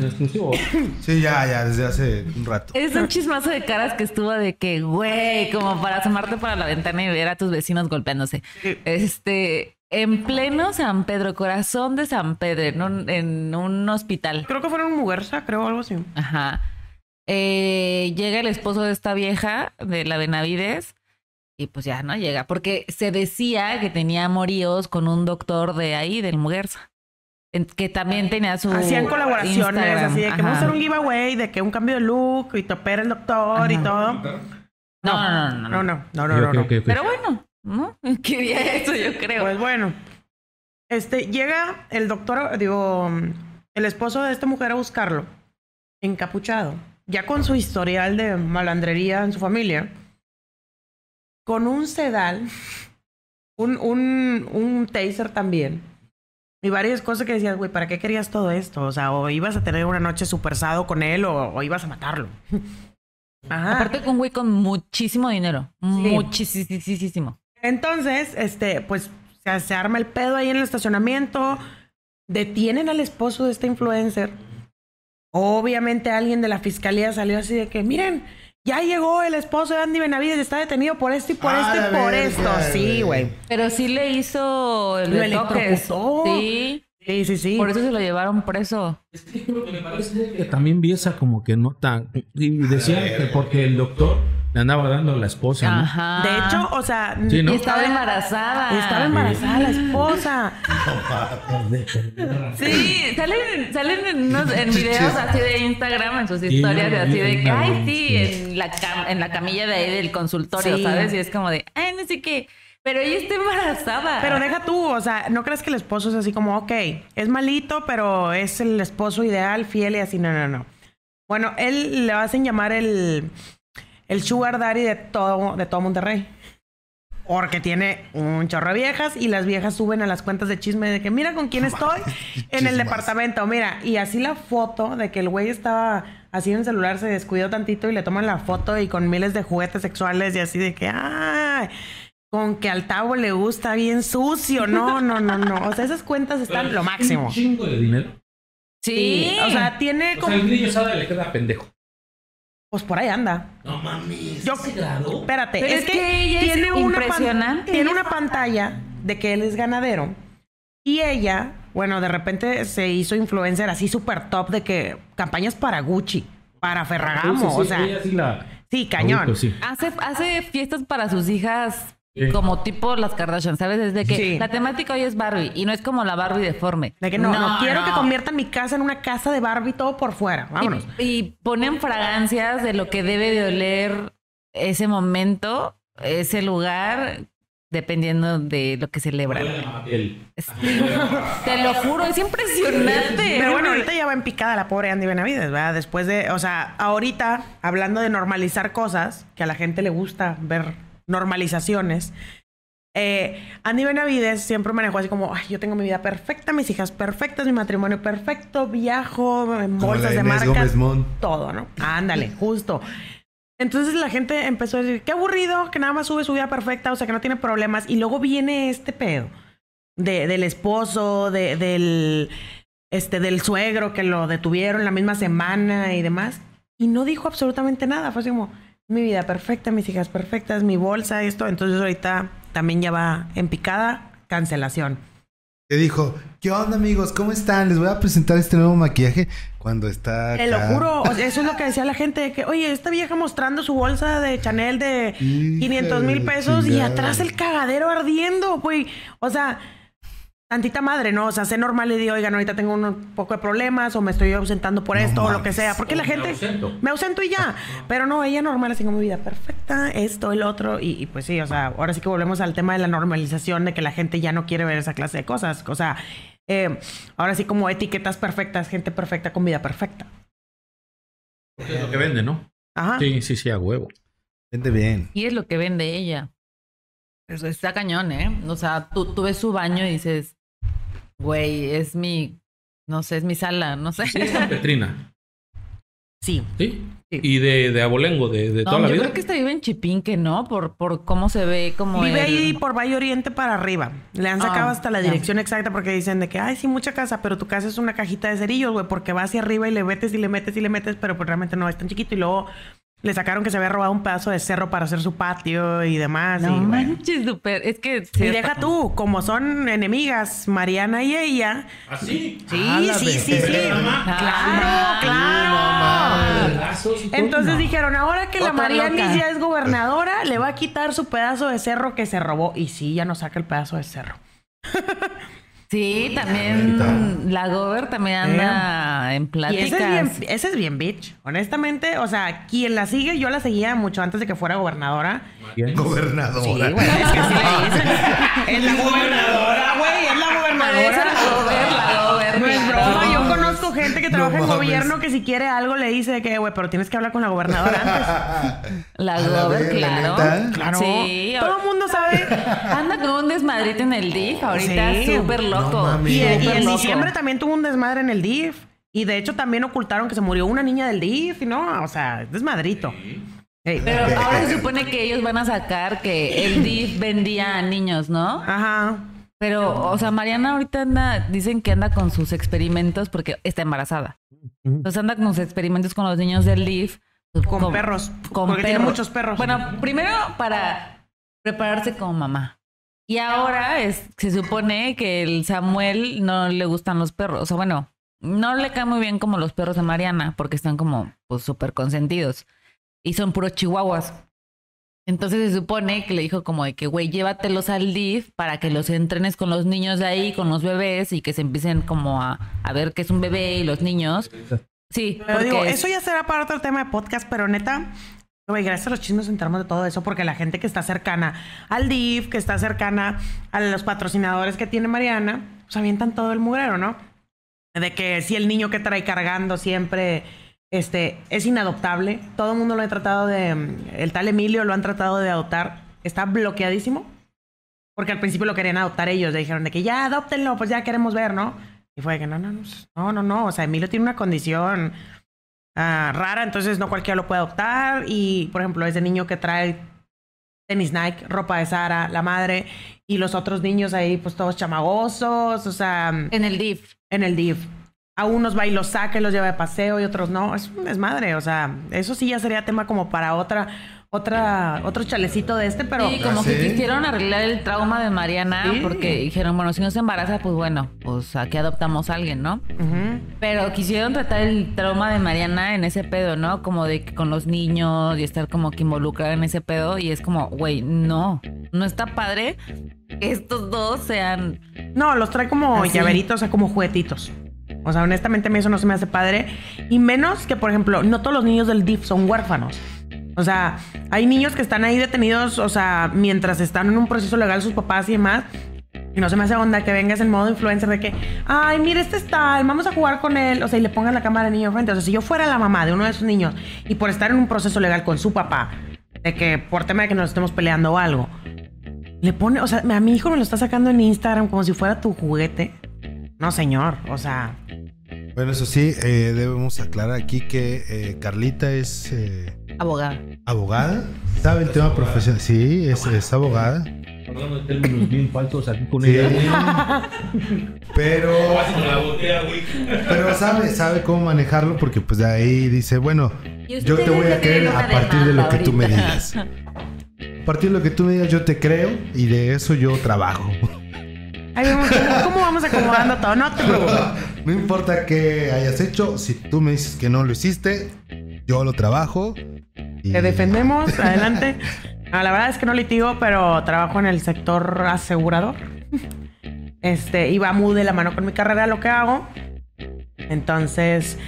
Exclusivo. Sí, ya, ya, desde hace un rato. es un chismazo de caras que estuvo de que, güey, como para asomarte para la ventana y ver a tus vecinos golpeándose. Sí. Este, en pleno San Pedro, corazón de San Pedro, en un, en un hospital. Creo que fueron Muguerza, creo, algo así. Ajá. Eh, llega el esposo de esta vieja, de la Benavides, y pues ya no llega, porque se decía que tenía amoríos con un doctor de ahí, del Muguerza, en- que también tenía su. Hacían colaboraciones Instagram. así de que Ajá. vamos a hacer un giveaway, de que un cambio de look y te opera el doctor y todo. No, no, no, no. No, no, no, no, Ok, no. no. ok, ok. Pero bueno, ¿no? Quería eso, yo creo. Pues bueno. Este, llega el doctor, digo, el esposo de esta mujer a buscarlo, encapuchado, ya con su historial de malandrería en su familia, con un sedal, un, un, un taser también, y varias cosas que decías, güey, ¿para qué querías todo esto? O sea, o ibas a tener una noche super sado con él o, o ibas a matarlo. Ajá. Aparte con un güey con muchísimo dinero. Muchísimo. Entonces, este, pues se, se arma el pedo ahí en el estacionamiento. Detienen al esposo de este influencer. Obviamente alguien de la fiscalía salió así de que, miren, ya llegó el esposo de Andy Benavides, está detenido por esto y por Ah, esto y por esto. Sí, güey. Pero sí le hizo el electrocutó. Sí. Sí, sí, sí. Por eso se lo llevaron preso. Es que lo que me parece que también vi esa como que no tan... Y decían que porque el doctor Le andaba dando la esposa, ¿no? Ajá. De hecho, o sea, Sí, ¿no? Y estaba embarazada. estaba embarazada la esposa. Sí, salen, salen en, unos, en videos así de Instagram, en sus historias, de no, así de que, ay, sí, sí. en la, cam- en la camilla de ahí del consultorio, Sí. ¿sabes? Y es como de, ay, no sé qué. Pero ella está embarazada. Pero deja tú, o sea, no crees que el esposo es así como, ok, es malito, pero es el esposo ideal, fiel y así, no, no, no. Bueno, él le hacen llamar el, el sugar daddy de todo, de todo Monterrey. Porque tiene un chorro de viejas y las viejas suben a las cuentas de chisme de que mira con quién estoy en el departamento, mira. Y así la foto de que el güey estaba así en el celular, se descuidó tantito y le toman la foto y con miles de juguetes sexuales y así de que, ay, con que al tabo le gusta bien sucio. No, no, no, no. O sea, esas cuentas están lo máximo. Un chingo de dinero. sí. O sea, tiene O como... sea, el niño sabe le queda pendejo. Pues por ahí anda. No mames. Yo, espérate, Pero es, es que, que ella es tiene una impresionante. tiene una pantalla de que él es ganadero y ella, bueno, de repente se hizo influencer así súper top de que campañas para Gucci, para Ferragamo, Sí, sí, o sea, ella sí la- sí, cañón. Hace, hace fiestas para sus hijas Sí. como tipo las Kardashian, ¿sabes? Desde que Sí. la temática hoy es Barbie y no es como la Barbie deforme. De que no, no, quiero que conviertan mi casa en una casa de Barbie todo por fuera. Vámonos. Y, y ponen fragancias de lo que debe de oler ese momento, ese lugar, dependiendo de lo que celebran. El- Te lo juro, es impresionante. Pero bueno, ahorita ya va en picada la pobre Andy Benavides, ¿verdad? Después de, o sea, ahorita, hablando de normalizar cosas, que a la gente le gusta ver normalizaciones, eh, Andy Benavides siempre manejó así como, ay, yo tengo mi vida perfecta, mis hijas perfectas, mi matrimonio perfecto, viajo en bolsas de Mon. todo, ¿no? Ándale, justo. Entonces la gente empezó a decir, qué aburrido, que nada más sube su vida perfecta, o sea, que no tiene problemas. Y luego viene este pedo de, del esposo, de, del, este, del suegro que lo detuvieron la misma semana y demás. Y no dijo absolutamente nada. Fue así como, mi vida perfecta, mis hijas perfectas, mi bolsa, esto. Entonces ahorita también ya va en picada, cancelación. Que dijo, ¿qué onda amigos? ¿Cómo están? Les voy a presentar este nuevo maquillaje cuando está Te lo acá. juro, eso es lo que decía la gente, de que, oye, esta vieja mostrando su bolsa de Chanel de Hija 500 mil pesos y atrás el cagadero ardiendo, güey. O sea, tantita madre, ¿no? O sea, sé normal y digo, oigan, ahorita tengo un poco de problemas o me estoy ausentando por No esto o lo que sea. Porque la Me gente... ausento. Me ausento y ya. Pero no, ella normal, así como mi vida perfecta, esto, el otro. Y, y pues sí, o sea, ahora sí que volvemos al tema de la normalización de que la gente ya no quiere ver esa clase de cosas. O sea, eh, ahora sí como etiquetas perfectas, gente perfecta con vida perfecta. Es lo que vende, ¿no? Ajá. Sí, sí, sí, a huevo. Vente bien. Y es lo que vende ella. Eso está cañón, ¿eh? O sea, tú, tú ves su baño y dices, güey, es mi, no sé, es mi sala, no sé. Sí, es San Petrina. Sí. ¿Sí? Sí. Y de, de abolengo, de, de No, toda la yo vida. creo que está vive en Chipinque, ¿no? Por, por cómo se ve como Vive el- ahí por Valle Oriente para arriba. Le han sacado Ah, hasta la dirección exacta porque dicen de que, ay, sí, mucha casa, pero tu casa es una cajita de cerillos, güey, porque va hacia arriba y le metes y le metes y le metes, pero pues realmente no es tan chiquito. Y luego le sacaron que se había robado un pedazo de cerro para hacer su patio y demás. No y, bueno. manches, súper. Es que. Y deja tú, como son enemigas, Mariana y ella. ¿Ah, sí? Sí, la sí, sí, sí. Claro, claro. Entonces dijeron, ahora que la Otra loca. ya es gobernadora, le va a quitar su pedazo de cerro que se robó. Y sí, ya no saca el pedazo de cerro. Sí, también la Gober también anda en Y pláticas. ese es, bien, ese es bien bitch. Honestamente, o sea, quien la sigue, yo la seguía mucho antes de que fuera gobernadora. Bien. Gobernadora. Sí, güey, es que así le dicen. Es la gobernadora, güey, es la gobernadora. la Gober, la Gober. No es broma, yo conozco gente que trabaja en mames. gobierno que si quiere algo le dice que, güey, pero tienes que hablar con la gobernadora antes. La A la Gober, verga, claro. Claro. Sí. Todo el mundo sabe. Anda con un desmadrito en el DIF ahorita, Sí. súper loco. No. Y, en loco. diciembre también tuvo un desmadre en el DIF. Y de hecho también ocultaron que se murió una niña del DIF, y no, o sea, es desmadrito. Pero ahora se supone que ellos van a sacar que el DIF vendía a niños, ¿no? Ajá. Pero, o sea, Mariana ahorita anda, dicen que anda con sus experimentos porque está embarazada. Entonces anda con sus experimentos con los niños del DIF. pues, Con perros, porque tiene muchos perros. Bueno, primero para prepararse como mamá. Y ahora es, se supone que el Samuel no le gustan los perros. O sea, bueno, no le cae muy bien como los perros de Mariana porque están como pues súper consentidos. Y son puros chihuahuas. Entonces se supone que le dijo como de que, güey, llévatelos al DIF para que los entrenes con los niños de ahí, con los bebés y que se empiecen como a, a ver qué es un bebé y los niños. Sí, Pero digo, eso ya será para otro tema de podcast, pero neta, güey, gracias a los chismes nos enteramos de todo eso porque la gente que está cercana al DIF, que está cercana a los patrocinadores que tiene Mariana, pues avientan todo el mugrero, ¿no? De que si el niño que trae cargando siempre este, es inadoptable, todo el mundo lo ha tratado de. El tal Emilio lo han tratado de adoptar, está bloqueadísimo. Porque al principio lo querían adoptar ellos, le dijeron de que ya adoptenlo, pues ya queremos ver, ¿no? Y fue de que no, no, no, no, no, no, o sea, Emilio tiene una condición ah, rara, entonces no cualquiera lo puede adoptar. Y, por ejemplo, ese niño que trae tenis Nike, ropa de Sara, la madre, y los otros niños ahí, pues todos chamagosos, o sea, en el DIF. en el DIV. A unos va y los saca y los lleva de paseo y otros no. Es un desmadre, o sea, eso sí ya sería tema como para otra, otra, otro chalecito de este, pero... Sí, como ¿Ah, que quisieron arreglar el trauma de Mariana Sí. porque dijeron, bueno, si no se embaraza, pues bueno, pues aquí adoptamos a alguien, ¿no? Pero quisieron tratar el trauma de Mariana en ese pedo, ¿no? Como de que con los niños y estar como que involucrada en ese pedo. Y es como, güey, no, no está padre que estos dos sean... No, los trae como Así. llaveritos, o sea, como juguetitos. O sea, honestamente a eso no se me hace padre. Y menos que, por ejemplo, no todos los niños del DIF son huérfanos. O sea, hay niños que están ahí detenidos, o sea, mientras están en un proceso legal sus papás y demás. Y no se me hace onda que vengas en modo influencer de que, ay, mira, este está, vamos a jugar con él. O sea, y le pongan la cámara al niño frente. O sea, si yo fuera la mamá de uno de esos niños y por estar en un proceso legal con su papá, de que por tema de que nos estemos peleando o algo, le pone, o sea, a mi hijo me lo está sacando en Instagram como si fuera tu juguete. No, señor, o sea, Bueno, eso sí, eh, debemos aclarar aquí que eh, Carlita es eh, Abogada. abogada, sabe el tema profesional. Sí, es, es abogada, Hablando de términos bien falsos aquí con Sí. ella. pero, pero sabe, sabe cómo manejarlo porque pues de ahí dice, bueno, Y yo te voy a creer una a partir de lo demanda que tú me ahorita. digas. A partir de lo que tú me digas yo te creo y de eso yo trabajo. Ahí cómo, vamos acomodando todo. No te preocupes. No importa qué hayas hecho, si tú me dices que no lo hiciste, yo lo trabajo. y- Te defendemos, adelante. No, la verdad es que no litigo, pero trabajo en el sector asegurador. Este, y va muy de la mano con mi carrera lo que hago. Entonces,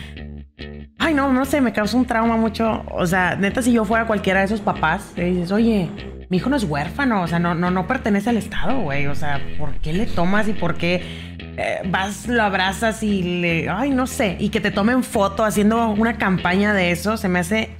ay, no, no sé, me causa un trauma mucho. O sea, neta, si yo fuera cualquiera de esos papás, le dices, oye, mi hijo no es huérfano, o sea, no, no, no pertenece al Estado, güey. O sea, ¿por qué le tomas y por qué eh, vas, lo abrazas y le. Ay, no sé. Y que te tomen foto haciendo una campaña de eso, se me hace